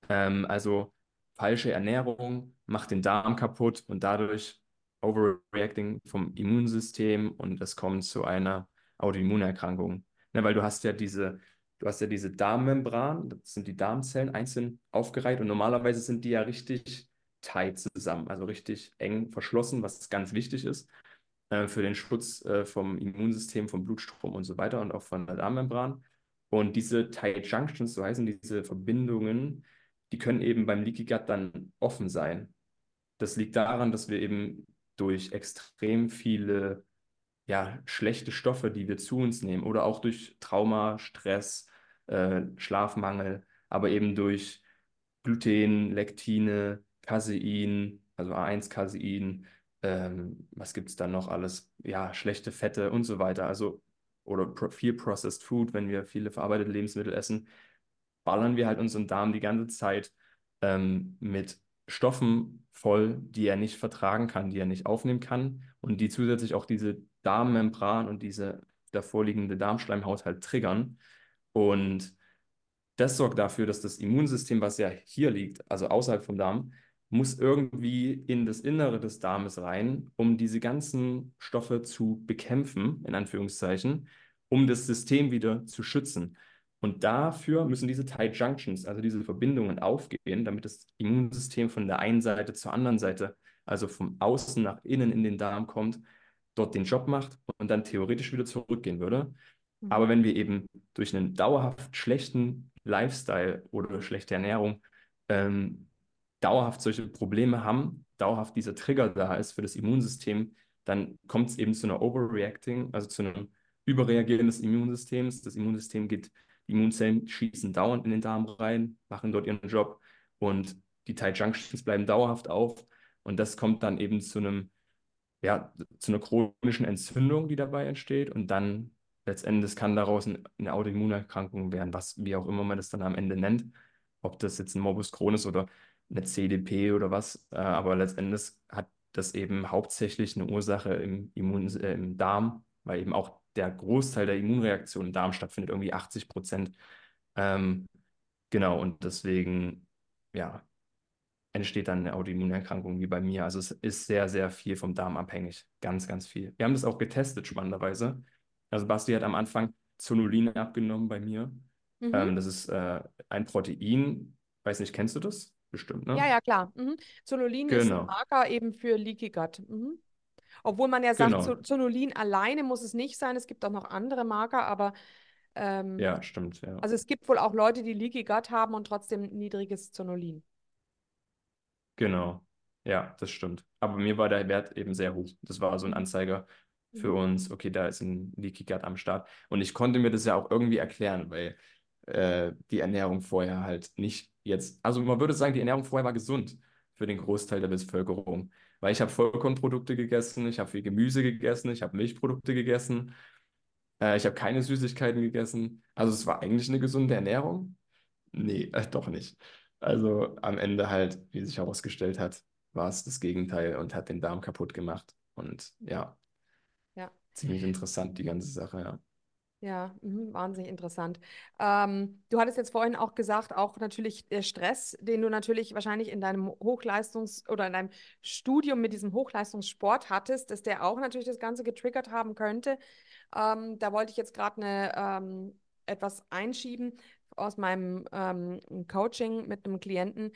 Ähm, also falsche Ernährung macht den Darm kaputt und dadurch Overreacting vom Immunsystem und es kommt zu einer Autoimmunerkrankung. Ne, weil du hast ja diese Du hast ja diese Darmmembran, das sind die Darmzellen einzeln aufgereiht und normalerweise sind die ja richtig tight zusammen, also richtig eng verschlossen, was ganz wichtig ist äh, für den Schutz äh, vom Immunsystem, vom Blutstrom und so weiter und auch von der Darmmembran. Und diese Tight Junctions, so heißen diese Verbindungen, die können eben beim Leaky Gut dann offen sein. Das liegt daran, dass wir eben durch extrem viele ja, schlechte Stoffe, die wir zu uns nehmen oder auch durch Trauma, Stress, äh, Schlafmangel, aber eben durch Gluten, Lektine, Casein, also A1-Casein, ähm, was gibt es da noch alles? Ja, schlechte Fette und so weiter. Also, oder viel Processed Food, wenn wir viele verarbeitete Lebensmittel essen, ballern wir halt unseren Darm die ganze Zeit ähm, mit Stoffen voll, die er nicht vertragen kann, die er nicht aufnehmen kann und die zusätzlich auch diese Darmmembran und diese davorliegende Darmschleimhaut halt triggern. Und das sorgt dafür, dass das Immunsystem, was ja hier liegt, also außerhalb vom Darm, muss irgendwie in das Innere des Darmes rein, um diese ganzen Stoffe zu bekämpfen, in Anführungszeichen, um das System wieder zu schützen. Und dafür müssen diese Tight Junctions, also diese Verbindungen aufgehen, damit das Immunsystem von der einen Seite zur anderen Seite, also vom Außen nach innen in den Darm kommt dort den Job macht und dann theoretisch wieder zurückgehen würde. Mhm. Aber wenn wir eben durch einen dauerhaft schlechten Lifestyle oder schlechte Ernährung ähm, dauerhaft solche Probleme haben, dauerhaft dieser Trigger da ist für das Immunsystem, dann kommt es eben zu einer Overreacting, also zu einem Überreagieren des Immunsystems. Das Immunsystem geht, die Immunzellen schießen dauernd in den Darm rein, machen dort ihren Job und die Tight Junctions bleiben dauerhaft auf. Und das kommt dann eben zu einem, ja, zu einer chronischen Entzündung, die dabei entsteht. Und dann letztendlich kann daraus eine Autoimmunerkrankung werden, was wie auch immer man das dann am Ende nennt. Ob das jetzt ein Morbus Crohn ist oder eine CDP oder was. Äh, aber letztendlich hat das eben hauptsächlich eine Ursache im, Immun, äh, im Darm, weil eben auch der Großteil der Immunreaktion im Darm stattfindet, irgendwie 80 Prozent. Ähm, genau, und deswegen, ja, entsteht dann eine Autoimmunerkrankung wie bei mir. Also es ist sehr, sehr viel vom Darm abhängig. Ganz, ganz viel. Wir haben das auch getestet, spannenderweise. Also Basti hat am Anfang Zonulin abgenommen bei mir. Mhm. Ähm, das ist äh, ein Protein. Weiß nicht, kennst du das? Bestimmt, ne? Ja, ja, klar. Mhm. Zonulin genau. ist ein genau. Marker eben für Leaky Gut. Mhm. Obwohl man ja sagt, genau. Zonulin alleine muss es nicht sein. Es gibt auch noch andere Marker, aber ähm, ja, stimmt. Ja. Also es gibt wohl auch Leute, die Leaky Gut haben und trotzdem niedriges Zonulin. Genau. Ja, das stimmt. Aber mir war der Wert eben sehr hoch. Das war so ein. Anzeiger für mhm. uns, okay, da ist ein Leaky Gut am Start. Und ich konnte mir das ja auch irgendwie erklären, weil äh, die Ernährung vorher halt nicht jetzt, also man würde sagen, die Ernährung vorher war gesund für den Großteil der Bevölkerung. Weil ich habe Vollkornprodukte gegessen, ich habe viel Gemüse gegessen, ich habe Milchprodukte gegessen, äh, ich habe keine Süßigkeiten gegessen. Also es war eigentlich eine gesunde Ernährung. Nee, äh, doch nicht. Also am Ende halt, wie sich herausgestellt hat, war es das Gegenteil und hat den Darm kaputt gemacht. Und ja, ja. ziemlich interessant, die ganze Sache, ja. Ja, mh, wahnsinnig interessant. Ähm, du hattest jetzt vorhin auch gesagt, auch natürlich der Stress, den du natürlich wahrscheinlich in deinem Hochleistungs- oder in deinem Studium mit diesem Hochleistungssport hattest, dass der auch natürlich das Ganze getriggert haben könnte. Ähm, da wollte ich jetzt gerade eine ähm, etwas einschieben aus meinem ähm, Coaching mit einem Klienten,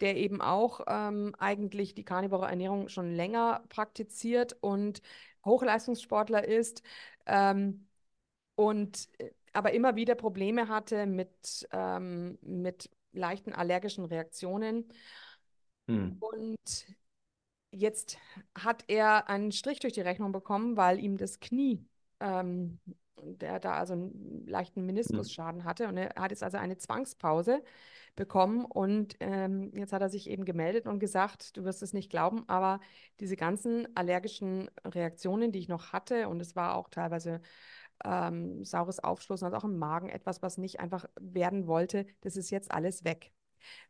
der eben auch ähm, eigentlich die karnivore Ernährung schon länger praktiziert und Hochleistungssportler ist ähm, und äh, aber immer wieder Probleme hatte mit, ähm, mit leichten allergischen Reaktionen. Hm. Und jetzt hat er einen Strich durch die Rechnung bekommen, weil ihm das Knie ähm, der da also einen leichten Meniskusschaden hatte und er hat jetzt also eine Zwangspause bekommen und ähm, jetzt hat er sich eben gemeldet und gesagt, du wirst es nicht glauben, aber diese ganzen allergischen Reaktionen, die ich noch hatte und es war auch teilweise ähm, saures Aufstoßen, also auch im Magen etwas, was nicht einfach werden wollte, das ist jetzt alles weg.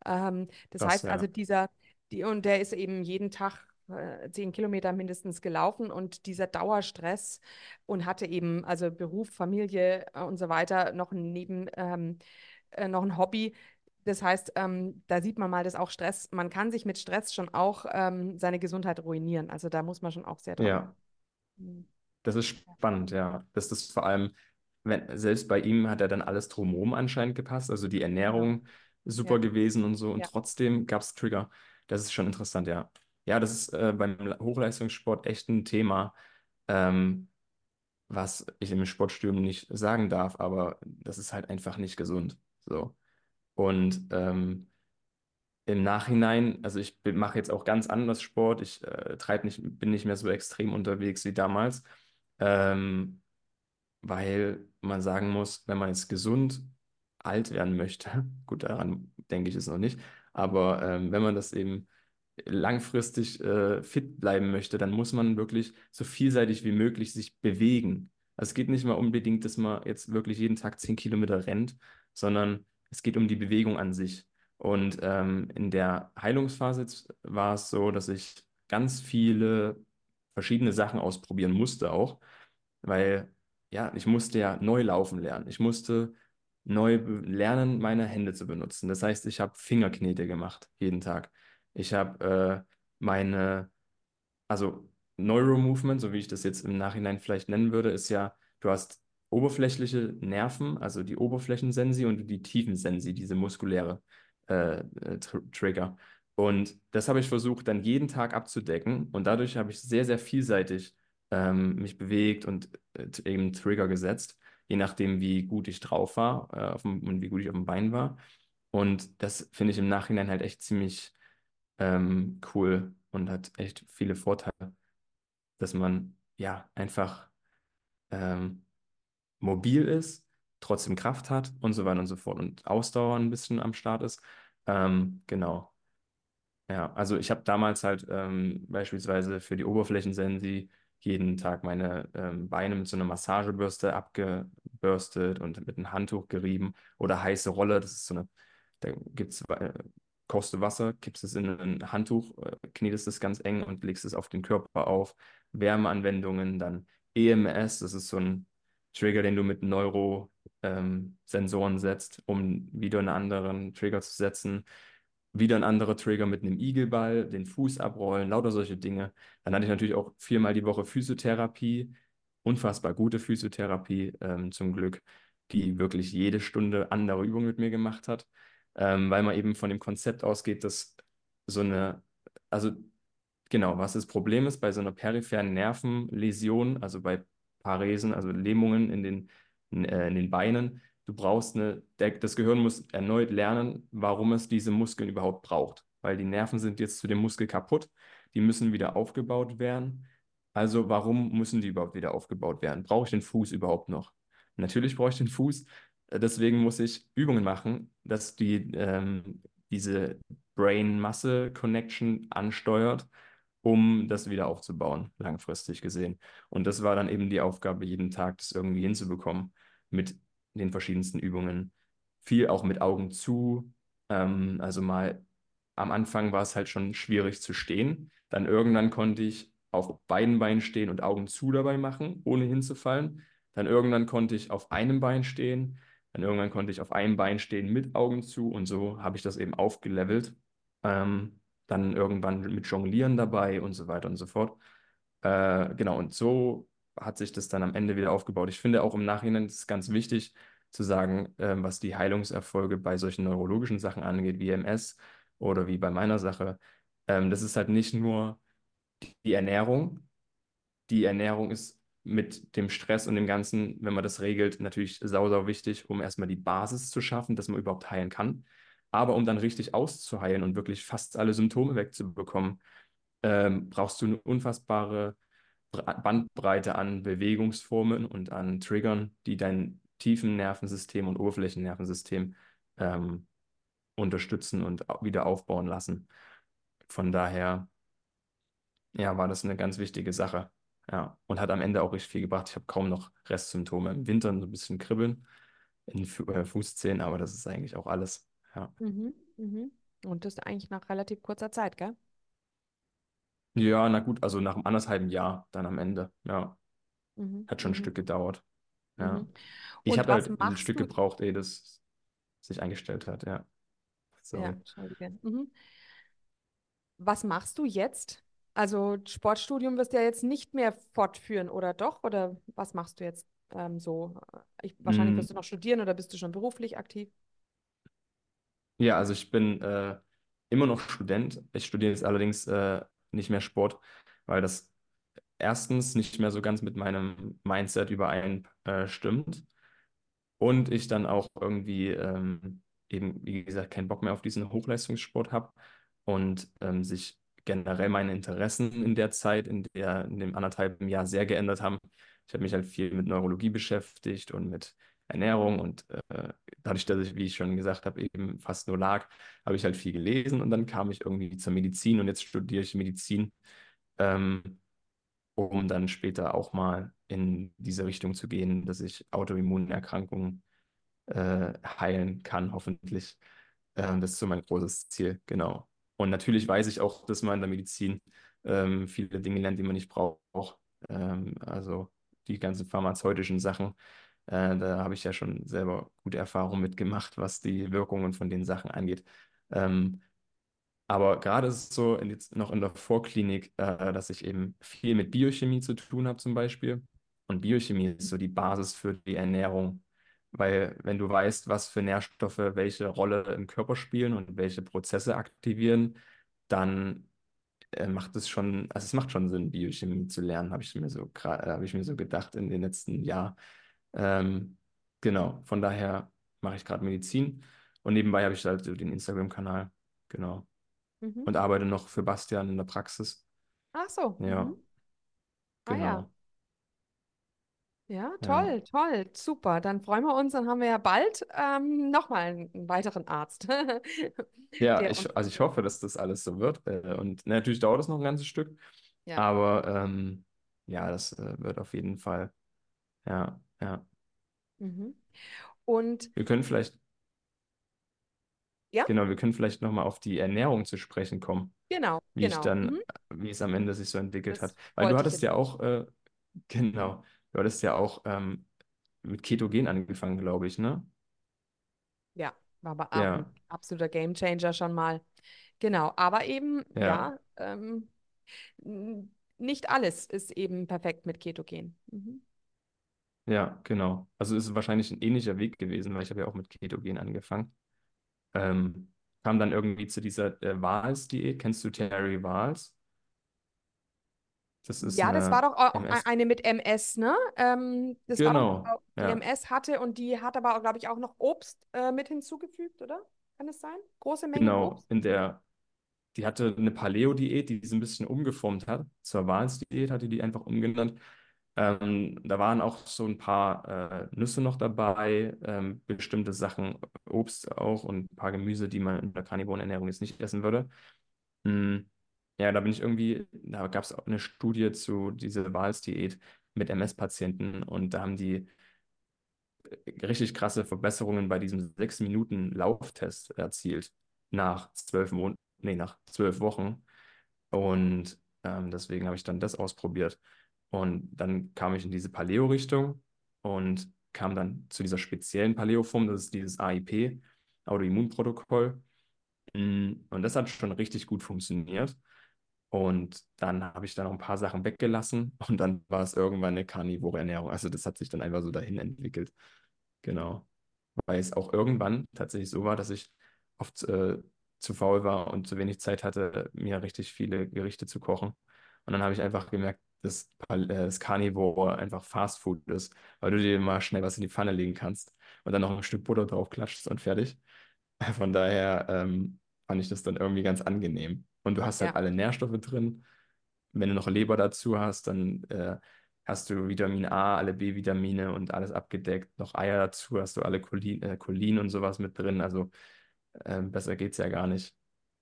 Ähm, das, das heißt ja. also dieser, die, und der ist eben jeden Tag äh, zehn Kilometer mindestens gelaufen und dieser Dauerstress und hatte eben also Beruf, Familie äh, und so weiter noch neben ähm, äh, noch ein Hobby. Das heißt, ähm, da sieht man mal, dass auch Stress, man kann sich mit Stress schon auch ähm, seine Gesundheit ruinieren. Also da muss man schon auch sehr drauf. Ja. Das ist spannend, ja. Das ist vor allem, wenn, selbst bei ihm hat er dann alles drumherum anscheinend gepasst, also die Ernährung super ja. gewesen und so und ja. trotzdem gab es Trigger. Das ist schon interessant, ja. Ja, das ist äh, beim Hochleistungssport echt ein Thema, ähm, was ich im Sportstudium nicht sagen darf, aber das ist halt einfach nicht gesund. So. Und ähm, im Nachhinein, also ich mache jetzt auch ganz anders Sport, ich äh, treib nicht, bin nicht mehr so extrem unterwegs wie damals, ähm, weil man sagen muss, wenn man jetzt gesund alt werden möchte, <laughs> gut, daran denke ich es noch nicht, aber ähm, wenn man das eben langfristig äh, fit bleiben möchte, dann muss man wirklich so vielseitig wie möglich sich bewegen. Also es geht nicht mal unbedingt, dass man jetzt wirklich jeden Tag zehn Kilometer rennt, sondern es geht um die Bewegung an sich. Und ähm, in der Heilungsphase war es so, dass ich ganz viele verschiedene Sachen ausprobieren musste auch, weil ja, ich musste ja neu laufen lernen. Ich musste neu lernen, meine Hände zu benutzen. Das heißt, ich habe Fingerknete gemacht jeden Tag. Ich habe äh, meine, also Neuromovement, so wie ich das jetzt im Nachhinein vielleicht nennen würde, ist ja, du hast oberflächliche Nerven, also die Oberflächensensi und die Tiefensensi, diese muskuläre äh, äh Trigger. Und das habe ich versucht, dann jeden Tag abzudecken. Und dadurch habe ich sehr, sehr vielseitig ähm, mich bewegt und äh, eben Trigger gesetzt, je nachdem, wie gut ich drauf war äh, dem, und wie gut ich auf dem Bein war. Und das finde ich im Nachhinein halt echt ziemlich ähm, cool und hat echt viele Vorteile, dass man ja einfach ähm, mobil ist, trotzdem Kraft hat und so weiter und so fort und Ausdauer ein bisschen am Start ist. Ähm, genau. Ja, also ich habe damals halt ähm, beispielsweise für die Oberflächensensi jeden Tag meine ähm, Beine mit so einer Massagebürste abgebürstet und mit einem Handtuch gerieben oder heiße Rolle. Das ist so eine, da gibt's äh, kochst du Wasser, kippst es in ein Handtuch, äh, knetest es ganz eng und legst es auf den Körper auf. Wärmeanwendungen, dann EMS, das ist so ein Trigger, den du mit Neuro-Sensoren ähm, setzt, um wieder einen anderen Trigger zu setzen wieder ein anderer Trigger mit einem Igelball, den Fuß abrollen, lauter solche Dinge. Dann hatte ich natürlich auch viermal die Woche Physiotherapie, unfassbar gute Physiotherapie ähm, zum Glück, die wirklich jede Stunde andere Übungen mit mir gemacht hat, ähm, weil man eben von dem Konzept ausgeht, dass so eine, also genau, was das Problem ist bei so einer peripheren Nervenläsion, also bei Paresen, also Lähmungen in den, in, äh, in den Beinen, du brauchst eine, der, das Gehirn muss erneut lernen, warum es diese Muskeln überhaupt braucht. Weil die Nerven sind jetzt zu dem Muskel kaputt, die müssen wieder aufgebaut werden. Also warum müssen die überhaupt wieder aufgebaut werden? Brauche ich den Fuß überhaupt noch? Natürlich brauche ich den Fuß, deswegen muss ich Übungen machen, dass die ähm, diese Brain-Muscle-Connection ansteuert, um das wieder aufzubauen, langfristig gesehen. Und das war dann eben die Aufgabe, jeden Tag das irgendwie hinzubekommen mit den verschiedensten Übungen. Viel auch mit Augen zu. Ähm, also mal am Anfang war es halt schon schwierig zu stehen. Dann irgendwann konnte ich auf beiden Beinen stehen und Augen zu dabei machen, ohne hinzufallen. Dann irgendwann konnte ich auf einem Bein stehen. Dann irgendwann konnte ich auf einem Bein stehen mit Augen zu und so habe ich das eben aufgelevelt. Ähm, dann irgendwann mit Jonglieren dabei und so weiter und so fort. Äh, genau, und so hat sich das dann am Ende wieder aufgebaut. Ich finde auch im Nachhinein ist ganz wichtig zu sagen, ähm, was die Heilungserfolge bei solchen neurologischen Sachen angeht, wie MS oder wie bei meiner Sache. Ähm, das ist halt nicht nur die Ernährung. Die Ernährung ist mit dem Stress und dem Ganzen, wenn man das regelt, natürlich sau, sau wichtig, um erstmal die Basis zu schaffen, dass man überhaupt heilen kann. Aber um dann richtig auszuheilen und wirklich fast alle Symptome wegzubekommen, ähm, brauchst du eine unfassbare Bandbreite an Bewegungsformen und an Triggern, die dein tiefen Nervensystem und Oberflächennervensystem ähm, unterstützen und wieder aufbauen lassen. Von daher, ja, war das eine ganz wichtige Sache. Ja, und hat am Ende auch richtig viel gebracht. Ich habe kaum noch Restsymptome. Im Winter so ein bisschen Kribbeln in Fu äh, Fußzehen, aber das ist eigentlich auch alles. Ja. Mhm, mhm. Und das eigentlich nach relativ kurzer Zeit, gell? Ja, na gut, also nach einem anderthalben Jahr dann am Ende. Ja, Mhm, hat schon ein mhm, Stück gedauert. Ja. mhm. Ich habe halt ein Stück du? gebraucht, ehe das sich eingestellt hat. Ja, Ja, sorry. Entschuldige. Mhm. Was machst du jetzt? Also Sportstudium wirst du ja jetzt nicht mehr fortführen, oder doch? Oder was machst du jetzt ähm, so? Ich, wahrscheinlich Mm, wirst du noch studieren oder bist du schon beruflich aktiv? Ja, also ich bin äh, immer noch Student. Ich studiere jetzt allerdings äh, nicht mehr Sport, weil das erstens nicht mehr so ganz mit meinem Mindset übereinstimmt und ich dann auch irgendwie ähm, eben, wie gesagt, keinen Bock mehr auf diesen Hochleistungssport habe und ähm, sich generell meine Interessen in der Zeit, in der, in dem anderthalben Jahr sehr geändert haben. Ich habe mich halt viel mit Neurologie beschäftigt und mit Ernährung und äh, dadurch, dass ich, wie ich schon gesagt habe, eben fast nur lag, habe ich halt viel gelesen und dann kam ich irgendwie zur Medizin und jetzt studiere ich Medizin, ähm, um dann später auch mal in diese Richtung zu gehen, dass ich Autoimmunerkrankungen äh, heilen kann, hoffentlich. Ähm, das ist so mein großes Ziel, genau. Und natürlich weiß ich auch, dass man in der Medizin ähm, viele Dinge lernt, die man nicht braucht. Ähm, also die ganzen pharmazeutischen Sachen. Äh, da habe ich ja schon selber gute Erfahrungen mitgemacht, was die Wirkungen von den Sachen angeht. Ähm, aber gerade ist es so in, noch in der Vorklinik, äh, dass ich eben viel mit Biochemie zu tun habe zum Beispiel. Und Biochemie ist so die Basis für die Ernährung. Weil wenn du weißt, was für Nährstoffe welche Rolle im Körper spielen und welche Prozesse aktivieren, dann äh, macht es schon, also es macht schon Sinn, Biochemie zu lernen, habe ich mir so gerade, habe ich mir so gedacht in den letzten Jahren. Ähm, genau, von daher mache ich gerade Medizin und nebenbei habe ich halt so den Instagram-Kanal. Genau. Mhm. und arbeite noch für Bastian in der Praxis. Ach so. Ja, Mhm. Ah ja. genau. Ja, Ja. toll, toll, super. Dann freuen wir uns, dann haben wir ja bald ähm, nochmal einen, weiteren Arzt, <laughs> Ja, ich, also ich hoffe, dass das alles so wird. Äh, Und natürlich dauert es noch ein ganzes Stück, Ja. aber ähm, ja, das äh, wird auf jeden Fall. Ja, ja. Mhm. Und Wir können vielleicht, ja, genau, wir können vielleicht nochmal auf die Ernährung zu sprechen kommen, genau, wie ich genau. dann, Mhm. wie es am Ende sich so entwickelt Das hat. Weil du ich hattest ja auch, äh, genau, du hattest ja auch ähm, mit Ketogen angefangen, glaube ich, ne? Ja, war aber Ja, ein absoluter Gamechanger schon mal. Genau, aber eben, ja, ja, ähm, nicht alles ist eben perfekt mit Ketogen. Mhm. Ja, genau. Also es ist wahrscheinlich ein ähnlicher Weg gewesen, weil ich habe ja auch mit Ketogen angefangen. Ähm, kam dann irgendwie zu dieser äh, Wahls-Diät. Kennst du Terry Wahls? Das ist Ja, das war doch auch MS. eine mit MS, ne? Ähm, das war doch Genau, die ja. MS hatte und die hat aber, glaube ich, auch noch Obst äh, mit hinzugefügt, oder? Kann es sein? Große Mengen Genau, Obst? in der, die hatte eine Paleo-Diät, die sie ein bisschen umgeformt hat. Zur Wahls-Diät hatte die einfach umgenannt. Ähm, da waren auch so ein paar äh, Nüsse noch dabei, ähm, bestimmte Sachen, Obst auch und ein paar Gemüse, die man in der Carnivorenernährung jetzt nicht essen würde. Mm, Ja, da bin ich irgendwie, da gab es auch eine Studie zu dieser Wahls-Diät mit MS-Patienten und da haben die richtig krasse Verbesserungen bei diesem 6-Minuten-Lauftest erzielt nach zwölf Monaten, nee, nach zwölf Wochen. Und ähm, deswegen habe ich dann das ausprobiert. Und dann kam ich in diese Paleo-Richtung und kam dann zu dieser speziellen Paleo-Form, das ist dieses AIP, Autoimmunprotokoll. Mm, Und das hat schon richtig gut funktioniert. Und dann habe ich da noch ein paar Sachen weggelassen <laughs> und dann war es irgendwann eine karnivore Ernährung. Also das hat sich dann einfach so dahin entwickelt. Genau. Weil es auch irgendwann tatsächlich so war, dass ich oft äh, zu faul war und zu wenig Zeit hatte, mir richtig viele Gerichte zu kochen. Und dann habe ich einfach gemerkt, dass Pal- äh, das Carnivore einfach Fast Food ist, weil du dir mal schnell was in die Pfanne legen kannst und dann noch ein Stück Butter drauf klatschst und fertig. <laughs> Von daher ähm, fand ich das dann irgendwie ganz angenehm. Und du hast halt Ja. alle Nährstoffe drin. Wenn du noch Leber dazu hast, dann äh, hast du Vitamin A, alle B-Vitamine und alles abgedeckt. Noch Eier dazu, hast du alle Cholin, äh, Cholin und sowas mit drin. Also ähm, besser geht's ja gar nicht.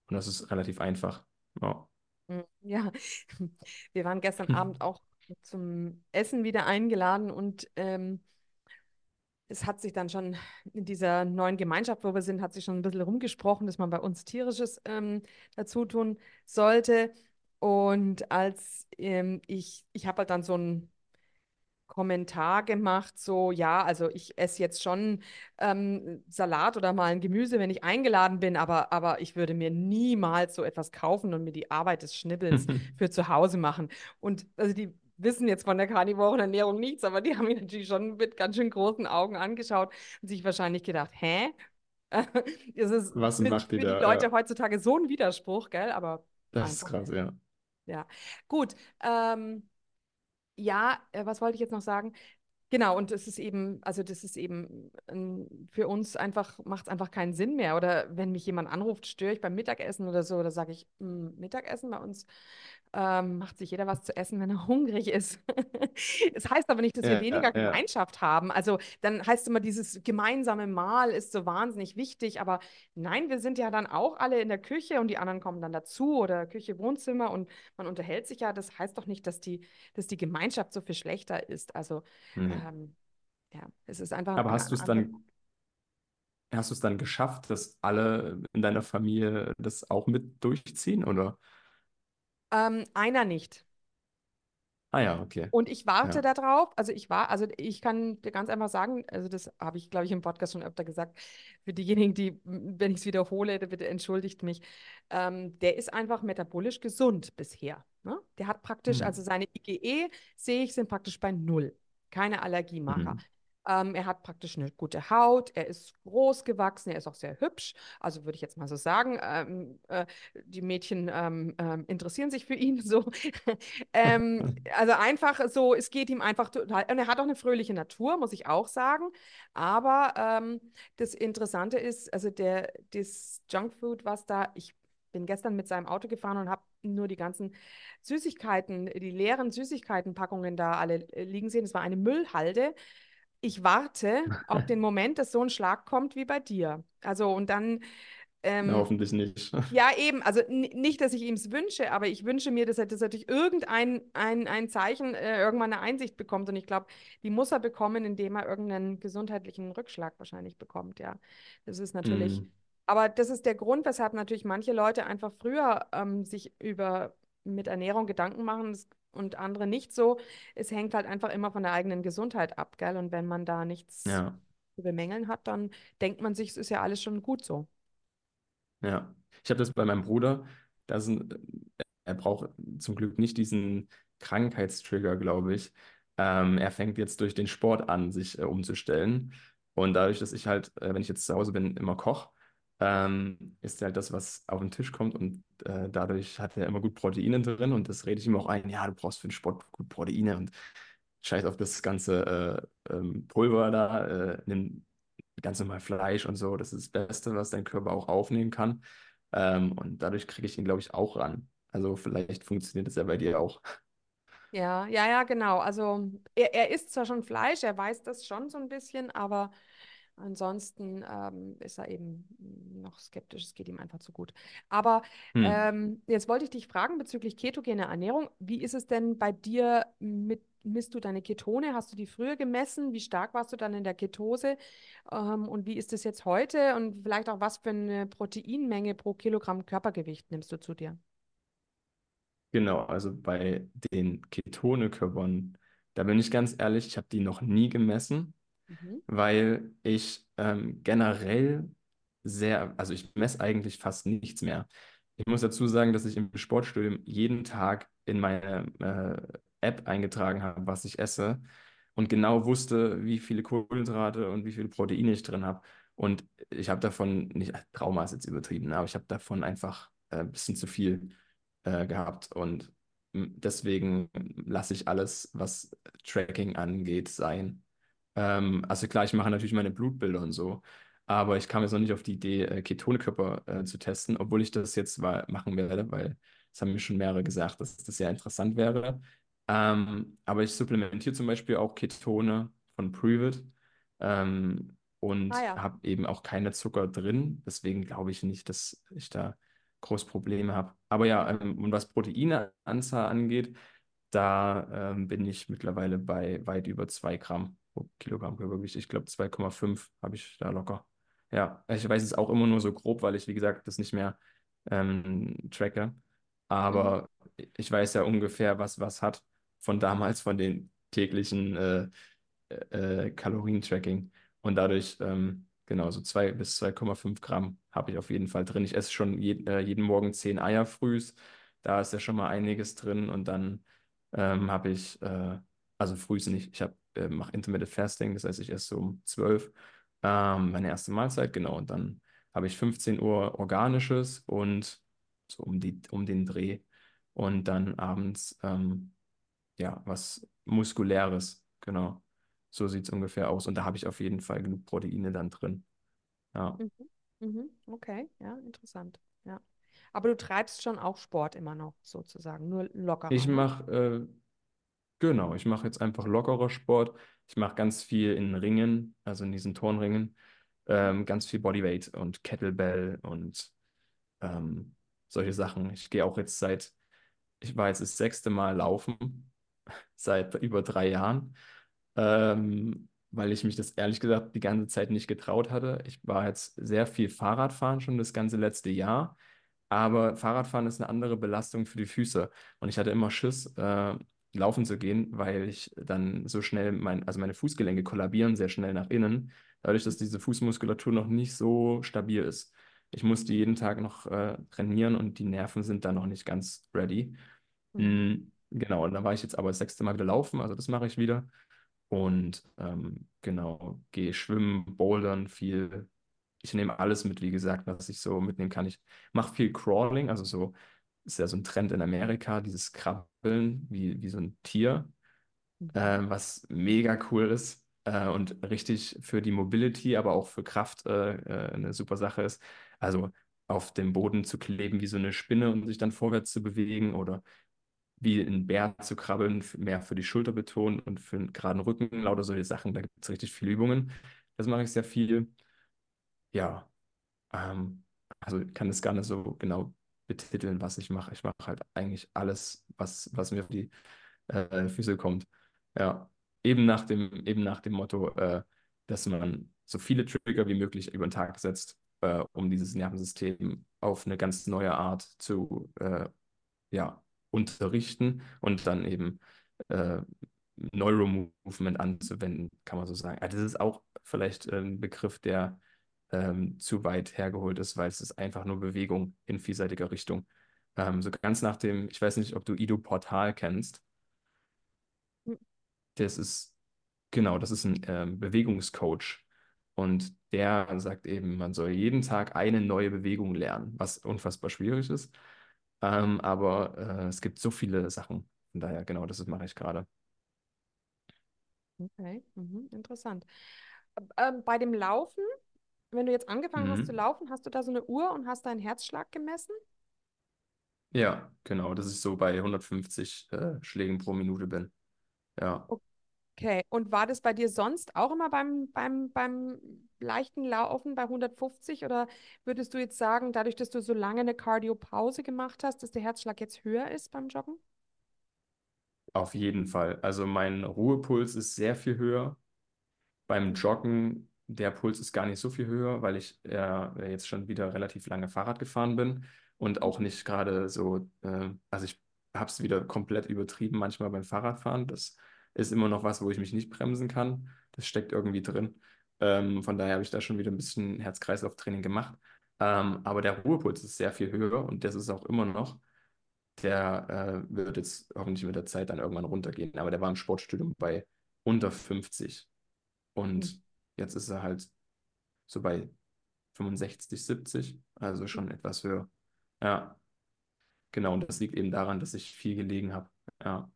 Und das ist relativ einfach. Ja. Mm, Ja, <laughs> wir waren gestern Abend <laughs> auch zum Essen wieder eingeladen und ähm, es hat sich dann schon in dieser neuen Gemeinschaft, wo wir sind, hat sich schon ein bisschen rumgesprochen, dass man bei uns Tierisches ähm, dazu tun sollte. Und als ähm, ich, ich habe halt dann so ein Kommentar gemacht, so, ja, also ich esse jetzt schon ähm, Salat oder mal ein Gemüse, wenn ich eingeladen bin, aber, aber ich würde mir niemals so etwas kaufen und mir die Arbeit des Schnippels <laughs> für zu Hause machen. Und also die wissen jetzt von der karnivoren Ernährung nichts, aber die haben mich natürlich schon mit ganz schön großen Augen angeschaut und sich wahrscheinlich gedacht, hä? <laughs> Das ist Was für, macht die für die da? Leute Ja, heutzutage so ein Widerspruch, gell? Aber das ist krass, ja. ja. Gut, ähm, ja, äh, was wollte ich jetzt noch sagen? Genau, und das ist eben, also das ist eben ähm, für uns einfach, macht es einfach keinen Sinn mehr. Oder wenn mich jemand anruft, störe ich beim Mittagessen oder so, oder sage ich, "Mm, Mittagessen bei uns ähm, macht sich jeder was zu essen, wenn er <laughs> hungrig ist. Es heißt aber nicht, dass wir Ja, weniger ja. Gemeinschaft haben. Also dann heißt immer, dieses gemeinsame Mahl ist so wahnsinnig wichtig. Aber nein, wir sind ja dann auch alle in der Küche und die anderen kommen dann dazu oder Küche, Wohnzimmer und man unterhält sich ja. Das heißt doch nicht, dass die, dass die Gemeinschaft so viel schlechter ist. Also Nee. ähm, ja, es ist einfach Aber ein hast du es dann, hast du es dann geschafft, dass alle in deiner Familie das auch mit durchziehen, oder? Ähm, einer nicht. Ah ja, okay. Und ich warte Ja. darauf, also ich war, also ich kann dir ganz einfach sagen, also das habe ich, glaube ich, im Podcast schon öfter gesagt, für diejenigen, die, wenn ich es wiederhole, bitte entschuldigt mich, ähm, der ist einfach metabolisch gesund bisher. Ne? Der hat praktisch, Hm. also seine IgE, sehe ich, sind praktisch bei null. Keine Allergiemarker. Mhm. Ähm, er hat praktisch eine gute Haut, er ist groß gewachsen, er ist auch sehr hübsch. Also würde ich jetzt mal so sagen, ähm, äh, die Mädchen ähm, ähm, interessieren sich für ihn <laughs> so. ähm, also einfach so, es geht ihm einfach total. Und er hat auch eine fröhliche Natur, muss ich auch sagen. Aber ähm, das Interessante ist, also der, das Junkfood, was da, ich bin gestern mit seinem Auto gefahren und habe nur die ganzen Süßigkeiten, die leeren Süßigkeitenpackungen da alle äh, liegen sehen. Es war eine Müllhalde. Ich warte auf <laughs> den Moment, dass so ein Schlag kommt wie bei dir. Also und dann ähm, Na, hoffentlich nicht. <laughs> ja, eben. Also nicht, dass ich ihm es wünsche, aber ich wünsche mir, dass er, dass er durch irgendein ein, ein Zeichen äh, irgendwann eine Einsicht bekommt. Und ich glaube, die muss er bekommen, indem er irgendeinen gesundheitlichen Rückschlag wahrscheinlich bekommt. Ja, das ist natürlich. Mm, Aber das ist der Grund, weshalb natürlich manche Leute einfach früher ähm, sich über mit Ernährung Gedanken machen das- und andere nicht so. Es hängt halt einfach immer von der eigenen Gesundheit ab, gell? Und wenn man da nichts ja, zu bemängeln hat, dann denkt man sich, es ist ja alles schon gut so. ja. Ich habe das bei meinem Bruder. Das sind, er braucht zum Glück nicht diesen Krankheitstrigger, glaube ich. Ähm, er fängt jetzt durch den Sport an, sich äh, umzustellen. Und dadurch, dass ich halt, äh, wenn ich jetzt zu Hause bin, immer koche, ähm, ist halt das, was auf den Tisch kommt. Und äh, dadurch hat er immer gut Proteine drin. Und das rede ich ihm auch ein. Ja, du brauchst für den Sport gut Proteine. Und scheiß auf das ganze äh, ähm, Pulver da. Äh, nimm ganz normal Fleisch und so. Das ist das Beste, was dein Körper auch aufnehmen kann. Ähm, und dadurch kriege ich ihn, glaube ich, auch ran. Also vielleicht funktioniert das ja bei dir auch. Ja, ja, ja, genau. Also er, er isst zwar schon Fleisch, er weiß das schon so ein bisschen, aber ansonsten ähm, ist er eben noch skeptisch. Es geht ihm einfach zu gut. Aber Hm. ähm, jetzt wollte ich dich fragen bezüglich ketogene Ernährung. Wie ist es denn bei dir mit, misst du deine Ketone? Hast du die früher gemessen? Wie stark warst du dann in der Ketose? Ähm, und wie ist es jetzt heute? Und vielleicht auch, was für eine Proteinmenge pro Kilogramm Körpergewicht nimmst du zu dir? Genau, also bei den Ketone-Körpern, da bin ich ganz ehrlich, ich habe die noch nie gemessen, Mhm. weil ich ähm, generell sehr, also ich messe eigentlich fast nichts mehr. Ich muss dazu sagen, dass ich im Sportstudium jeden Tag in meine äh, App eingetragen habe, was ich esse und genau wusste, wie viele Kohlenhydrate und wie viele Proteine ich drin habe. Und ich habe davon, nicht, Trauma ist jetzt übertrieben, ne, aber ich habe davon einfach äh, ein bisschen zu viel äh, gehabt und deswegen lasse ich alles, was Tracking angeht, sein. Ähm, also klar, ich mache natürlich meine Blutbilder und so, aber ich kam jetzt noch nicht auf die Idee, äh, Ketonekörper äh, zu testen, obwohl ich das jetzt mal machen werde, weil es haben mir schon mehrere gesagt, dass das sehr interessant wäre. Ähm, aber ich supplementiere zum Beispiel auch Ketone von Previt ähm, Ah und ja. habe eben auch keine Zucker drin. Deswegen glaube ich nicht, dass ich da groß Probleme habe. Aber ja, ähm, und was Proteineanzahl angeht, da ähm, bin ich mittlerweile bei weit über 2 Gramm Kilogramm Körpergewicht. Ich glaube 2,5 habe ich da locker. Ja, ich weiß es auch immer nur so grob, weil ich, wie gesagt, das nicht mehr ähm, tracke. Mhm. Aber ich weiß ja ungefähr, was was hat von damals, von den täglichen äh, äh, Kalorientracking. Und dadurch, ähm, genau, so 2 bis 2,5 Gramm habe ich auf jeden Fall drin. Ich esse schon je, äh, jeden Morgen 10 Eier frühs. Da ist ja schon mal einiges drin. Und dann ähm, habe ich, äh, also frühs nicht, ich hab, äh, mache Intermittent Fasting, das heißt, ich esse so um 12 ähm, meine erste Mahlzeit, genau. Und dann habe ich 15 Uhr organisches und so um die, um den Dreh. Und dann abends, ähm, ja, was Muskuläres, genau. So sieht es ungefähr aus. Und da habe ich auf jeden Fall genug Proteine dann drin. Ja. Mhm. Mhm. Okay, ja, interessant. Ja. Aber du treibst schon auch Sport immer noch sozusagen, nur lockerer, Ich ne? mache, äh, genau, ich mache jetzt einfach lockerer Sport. Ich mache ganz viel in Ringen, also in diesen Turnringen, ähm, ganz viel Bodyweight und Kettlebell und ähm, solche Sachen. Ich gehe auch jetzt seit, ich war jetzt das sechste Mal laufen, <laughs> seit über drei Jahren, ähm, weil ich mich das ehrlich gesagt die ganze Zeit nicht getraut hatte. Ich war jetzt sehr viel Fahrradfahren schon das ganze letzte Jahr, aber Fahrradfahren ist eine andere Belastung für die Füße und ich hatte immer Schiss, äh, laufen zu gehen, weil ich dann so schnell mein, also meine Fußgelenke kollabieren sehr schnell nach innen, dadurch, dass diese Fußmuskulatur noch nicht so stabil ist. Ich musste jeden Tag noch äh, trainieren und die Nerven sind da noch nicht ganz ready. Mhm. Mm, genau, und dann war ich jetzt aber das sechste Mal wieder laufen, also das mache ich wieder. Und ähm, genau, gehe schwimmen, bouldern viel. Ich nehme alles mit, wie gesagt, was ich so mitnehmen kann. Ich mache viel Crawling, also so ist ja so ein Trend in Amerika, dieses Krabbeln wie, wie so ein Tier, äh, was mega cool ist äh, und richtig für die Mobility, aber auch für Kraft äh, äh, eine super Sache ist. Also auf dem Boden zu kleben wie so eine Spinne und sich dann vorwärts zu bewegen oder wie ein Bär zu krabbeln, mehr für die Schulter betont und für einen geraden Rücken, lauter solche Sachen. Da gibt es richtig viele Übungen. Das mache ich sehr viel. Ja, ähm, also ich kann das gar nicht so genau betiteln, was ich mache. Ich mache halt eigentlich alles, was, was mir auf die äh, Füße kommt. Ja, eben nach dem, eben nach dem Motto, äh, dass man so viele Trigger wie möglich über den Tag setzt, äh, um dieses Nervensystem auf eine ganz neue Art zu äh, ja, unterrichten und dann eben äh, Neuromovement anzuwenden, kann man so sagen. Also das ist auch vielleicht ein Begriff, der ähm, zu weit hergeholt ist, weil es ist einfach nur Bewegung in vielseitiger Richtung. Ähm, so ganz nach dem, ich weiß nicht, ob du Ido Portal kennst. Hm. Das ist, genau, das ist ein ähm, Bewegungscoach. Und der sagt eben, man soll jeden Tag eine neue Bewegung lernen, was unfassbar schwierig ist. Ähm, aber äh, es gibt so viele Sachen. Von daher, genau, das mache ich gerade. Okay, mhm, interessant. Ähm, bei dem Laufen, wenn du jetzt angefangen hast zu Mhm. laufen, hast du da so eine Uhr und hast deinen Herzschlag gemessen? Ja, genau, dass ich so bei 150 äh, Schlägen pro Minute bin. Ja. Okay, und war das bei dir sonst auch immer beim, beim, beim leichten Laufen bei 150 oder würdest du jetzt sagen, dadurch, dass du so lange eine Cardio-Pause gemacht hast, dass der Herzschlag jetzt höher ist beim Joggen? Auf jeden Fall. Also mein Ruhepuls ist sehr viel höher. Beim Joggen, der Puls ist gar nicht so viel höher, weil ich äh, jetzt schon wieder relativ lange Fahrrad gefahren bin und auch nicht gerade so, äh, also ich habe es wieder komplett übertrieben manchmal beim Fahrradfahren. Das ist immer noch was, wo ich mich nicht bremsen kann. Das steckt irgendwie drin. Ähm, von daher habe ich da schon wieder ein bisschen Herz-Kreislauf-Training gemacht. Ähm, aber der Ruhepuls ist sehr viel höher und das ist auch immer noch. Der äh, wird jetzt hoffentlich mit der Zeit dann irgendwann runtergehen. Aber der war im Sportstudium bei unter 50. Mhm. Jetzt ist er halt so bei 65, 70, also schon etwas höher. Ja, genau. Und das liegt eben daran, dass ich viel gelegen habe. Ja,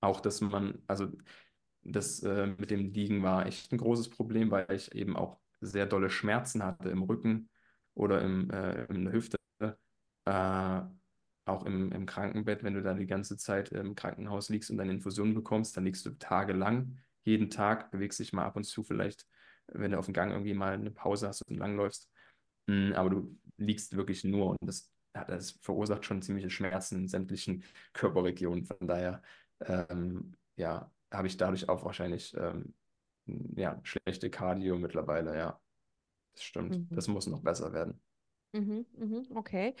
auch, dass man, also das äh, mit dem Liegen war echt ein großes Problem, weil ich eben auch sehr dolle Schmerzen hatte im Rücken oder im, äh, in der Hüfte. Äh, auch im, im Krankenbett, wenn du da die ganze Zeit im Krankenhaus liegst und deine Infusion bekommst, dann liegst du tagelang, jeden Tag, bewegst dich mal ab und zu vielleicht, wenn du auf dem Gang irgendwie mal eine Pause hast und langläufst. Mm, Aber du liegst wirklich nur und das, das verursacht schon ziemliche Schmerzen in sämtlichen <laughs> Körperregionen. Von daher, ähm, ja, habe ich dadurch auch wahrscheinlich ähm, ja, schlechte Cardio mittlerweile, ja. Das stimmt. Mhm. Das muss noch besser werden. Mhm, mhm, okay.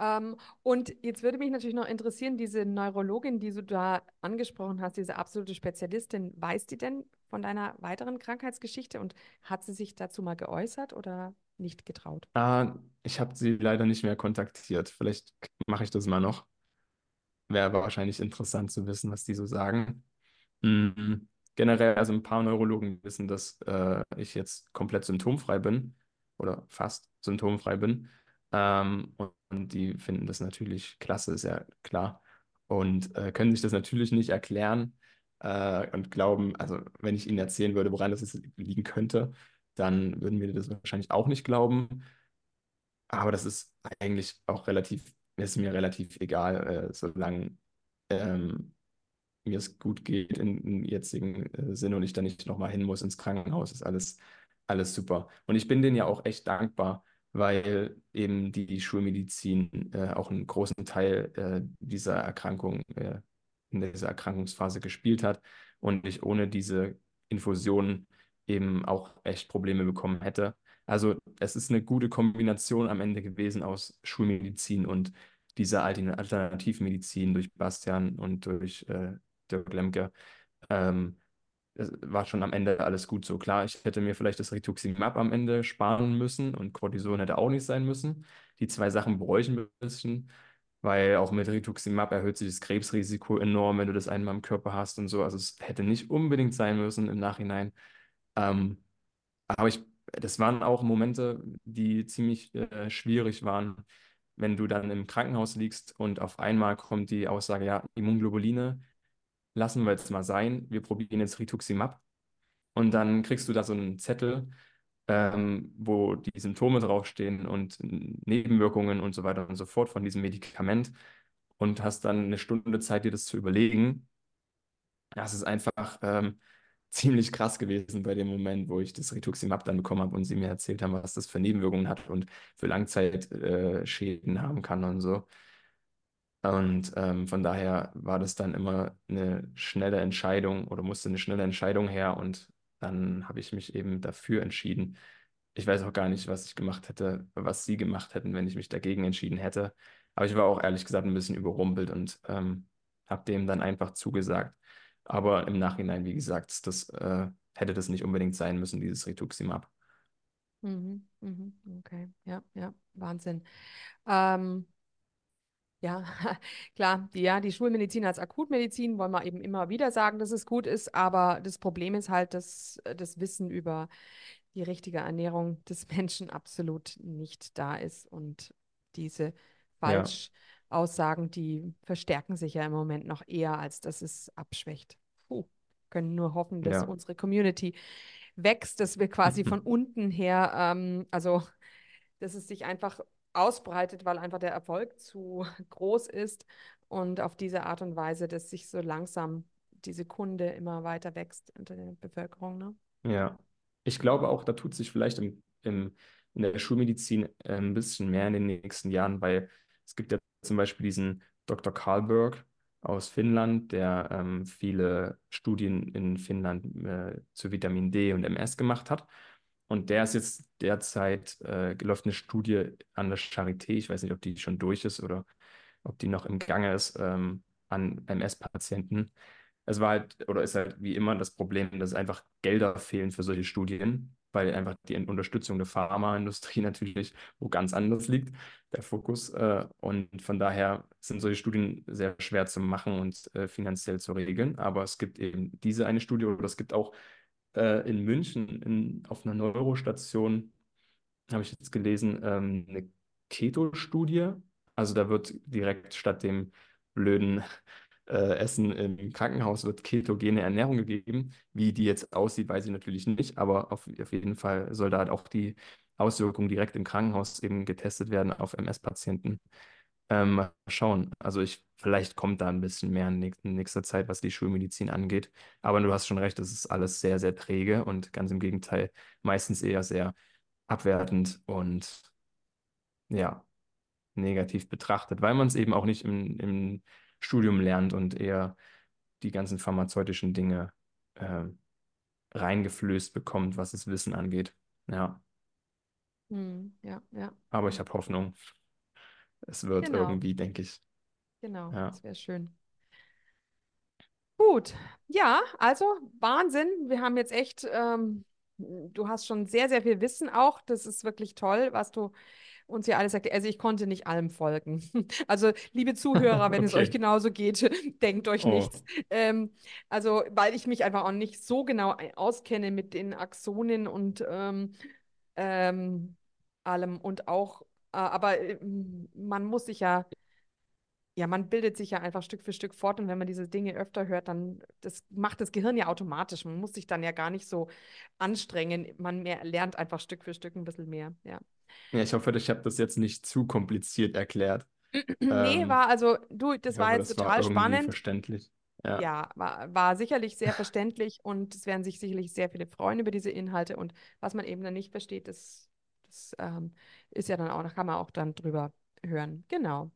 Ähm, und jetzt würde mich natürlich noch interessieren, diese Neurologin, die du da angesprochen hast, diese absolute Spezialistin, weiß die denn von deiner weiteren Krankheitsgeschichte und hat sie sich dazu mal geäußert oder nicht getraut? Ah, ich habe sie leider nicht mehr kontaktiert. Vielleicht mache ich das mal noch. Wäre aber wahrscheinlich interessant zu wissen, was die so sagen. Mm, Generell, also ein paar Neurologen wissen, dass äh, ich jetzt komplett symptomfrei bin oder fast symptomfrei bin. Ähm, und, und die finden das natürlich klasse, ist ja klar. Und äh, können sich das natürlich nicht erklären äh, und glauben, also wenn ich ihnen erzählen würde, woran das liegen könnte, dann würden wir das wahrscheinlich auch nicht glauben. Aber das ist eigentlich auch relativ, ist mir relativ egal, äh, solange ähm, mir es gut geht im jetzigen äh, Sinne und ich da nicht nochmal hin muss ins Krankenhaus, ist alles, alles super. Und ich bin denen ja auch echt dankbar, weil eben die Schulmedizin äh, auch einen großen Teil äh, dieser Erkrankung, äh, in dieser Erkrankungsphase gespielt hat und ich ohne diese Infusion eben auch echt Probleme bekommen hätte. Also es ist eine gute Kombination am Ende gewesen aus Schulmedizin und dieser Alternativmedizin durch Bastian und durch äh, Dirk Lemke. Ähm, es war schon am Ende alles gut so. Klar, ich hätte mir vielleicht das Rituximab am Ende sparen müssen und Cortison hätte auch nicht sein müssen. Die zwei Sachen bereue ich ein bisschen, weil auch mit Rituximab erhöht sich das Krebsrisiko enorm, wenn du das einmal im Körper hast und so. Also es hätte nicht unbedingt sein müssen im Nachhinein. Ähm, aber ich, das waren auch Momente, die ziemlich äh, schwierig waren, wenn du dann im Krankenhaus liegst und auf einmal kommt die Aussage, ja, Immunglobuline lassen wir jetzt mal sein, wir probieren jetzt Rituximab. Und dann kriegst du da so einen Zettel ähm, wo die Symptome draufstehen und Nebenwirkungen und so weiter und so fort von diesem Medikament und hast dann eine Stunde Zeit, dir das zu überlegen. Das ist einfach ähm, ziemlich krass gewesen bei dem Moment, wo ich das Rituximab dann bekommen habe und sie mir erzählt haben, was das für Nebenwirkungen hat und für Langzeitschäden äh, haben kann und so. Und ähm, von daher war das dann immer eine schnelle Entscheidung oder musste eine schnelle Entscheidung her und dann habe ich mich eben dafür entschieden. Ich weiß auch gar nicht, was ich gemacht hätte, was sie gemacht hätten, wenn ich mich dagegen entschieden hätte. Aber ich war auch ehrlich gesagt ein bisschen überrumpelt und ähm, habe dem dann einfach zugesagt. Aber im Nachhinein, wie gesagt, das äh, hätte das nicht unbedingt sein müssen, dieses Rituximab. Mhm, mhm, okay, ja, ja, Wahnsinn. Ähm, ja, <laughs> klar, die, ja, die Schulmedizin als Akutmedizin wollen wir eben immer wieder sagen, dass es gut ist, aber das Problem ist halt, dass äh, das Wissen über die richtige Ernährung des <laughs> Menschen absolut nicht da ist und diese Falschaussagen, die verstärken sich ja im Moment noch eher, als dass es abschwächt. Puh, können nur hoffen, dass Ja. unsere Community wächst, dass wir quasi von <laughs> unten her, ähm, also dass es sich einfach ausbreitet, weil einfach der Erfolg zu <laughs> groß ist und auf diese Art und Weise, dass sich so langsam diese Kunde immer weiter wächst unter der Bevölkerung. Ne? Ja, ich glaube auch, da tut sich vielleicht im, im, in der Schulmedizin äh, ein bisschen mehr in den nächsten Jahren, weil es gibt ja zum Beispiel diesen Dr. Karlberg aus Finnland, der ähm, viele Studien in Finnland äh, zu Vitamin D und MS gemacht hat. Und der ist jetzt derzeit, äh, läuft eine Studie an der Charité, ich weiß nicht, ob die schon durch ist oder ob die noch im Gange ist, ähm, an MS-Patienten. Es war halt, oder ist halt wie immer das Problem, dass einfach Gelder fehlen für solche Studien, weil einfach die Unterstützung der Pharmaindustrie <laughs> natürlich wo ganz anders liegt, der Fokus. Äh, und von daher sind solche Studien sehr schwer zu machen und äh, finanziell zu regeln. Aber es gibt eben diese eine Studie oder es gibt auch äh, in München in, auf einer Neurostation, habe ich jetzt gelesen, ähm, eine Keto-Studie. Also da wird direkt statt dem blöden <laughs> äh, Essen im Krankenhaus wird ketogene Ernährung gegeben. Wie die jetzt aussieht, weiß ich natürlich nicht, aber auf, auf jeden Fall soll da halt auch die Auswirkungen direkt im Krankenhaus eben getestet werden auf MS-Patienten. Ähm, schauen. Also ich, vielleicht kommt da ein bisschen mehr in, näch- in nächster Zeit, was die Schulmedizin angeht. Aber du hast schon recht, das ist alles sehr, sehr träge und ganz im Gegenteil, meistens eher sehr abwertend und ja, negativ betrachtet, weil man es eben auch nicht im, im Studium lernt und eher die ganzen pharmazeutischen Dinge äh, reingeflößt bekommt, was das Wissen angeht. Ja, Hm, ja, ja, aber ich habe Hoffnung. Es wird genau, irgendwie, denke ich. Genau, Ja, das wäre schön. Gut, ja, also Wahnsinn. Wir haben jetzt echt, ähm, du hast schon sehr, sehr viel Wissen auch. Das ist wirklich toll, was du uns hier alles erklärt. Also ich konnte nicht allem folgen. <laughs> Also liebe Zuhörer, wenn es <laughs> euch okay. genauso geht, <laughs> denkt euch Oh, nichts. Ähm, also weil ich mich einfach auch nicht so genau ein- auskenne mit den Axonen und ähm, ähm, allem und auch, äh, aber äh, man muss sich ja ja, man bildet sich ja einfach Stück für Stück fort und wenn man diese Dinge öfter hört, dann das macht das Gehirn ja automatisch. Man muss sich dann ja gar nicht so anstrengen. Man mehr, lernt einfach Stück für Stück ein bisschen mehr. Ja. ja, ich hoffe, ich habe das jetzt nicht zu kompliziert erklärt. <clears throat> Nee, Ähm, war also, du, das war hoffe, jetzt das war total irgendwie spannend. verständlich. Ja, Ja, war, war sicherlich sehr verständlich und es werden sich sicherlich sehr viele freuen über diese Inhalte und was man eben dann nicht versteht, das, das ähm, ist ja dann auch, da kann man auch dann drüber hören. Genau.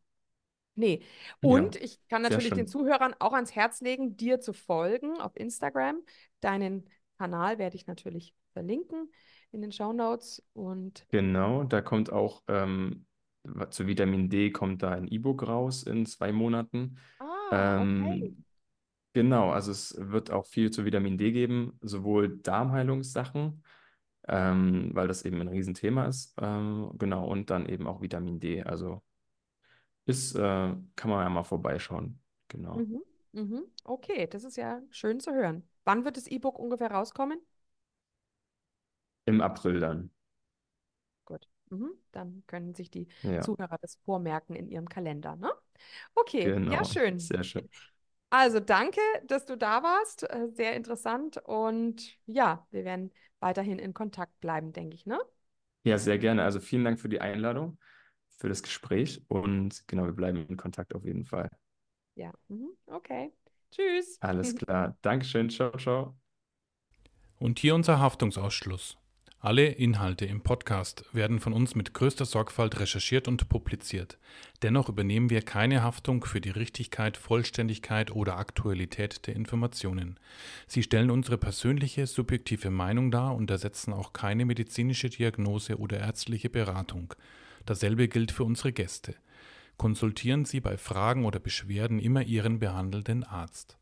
Nee. Und ja, ich kann natürlich den. Zuhörern auch ans Herz legen, dir zu folgen auf Instagram. Deinen Kanal werde ich natürlich verlinken in den Shownotes. Und Genau, da kommt auch ähm, zu Vitamin D kommt da ein E-Book raus in zwei Monaten. ah, okay. Ähm, genau, also es wird auch viel zu Vitamin D geben, sowohl Darmheilungssachen, ähm, weil das eben ein Riesenthema ist, ähm, genau, und dann eben auch Vitamin D. Also ist, äh, kann man ja mal vorbeischauen. Genau. Mhm. Mhm. Okay, das ist ja schön zu hören. Wann wird das E-Book ungefähr rauskommen? Im April dann. Gut. Mhm. Dann können sich die Ja, Zuhörer das vormerken in ihrem Kalender, ne? Okay, ja, genau. schön. Sehr schön. Also danke, dass du da warst. Äh, sehr interessant. Und ja, wir werden weiterhin in Kontakt bleiben, denke ich, ne? Ja, sehr gerne. Also vielen Dank für die Einladung, für das Gespräch und genau, wir bleiben in Kontakt auf jeden Fall. Ja, mhm. okay. Tschüss. Alles <laughs> klar. Dankeschön. Ciao, ciao. Und hier unser Haftungsausschluss. Alle Inhalte im Podcast werden von uns mit größter Sorgfalt recherchiert und publiziert. Dennoch übernehmen wir keine Haftung für die Richtigkeit, Vollständigkeit oder Aktualität der Informationen. Sie stellen unsere persönliche, subjektive Meinung dar und ersetzen auch keine medizinische Diagnose oder ärztliche Beratung. Dasselbe gilt für unsere Gäste. Konsultieren Sie bei Fragen oder Beschwerden immer Ihren behandelnden Arzt.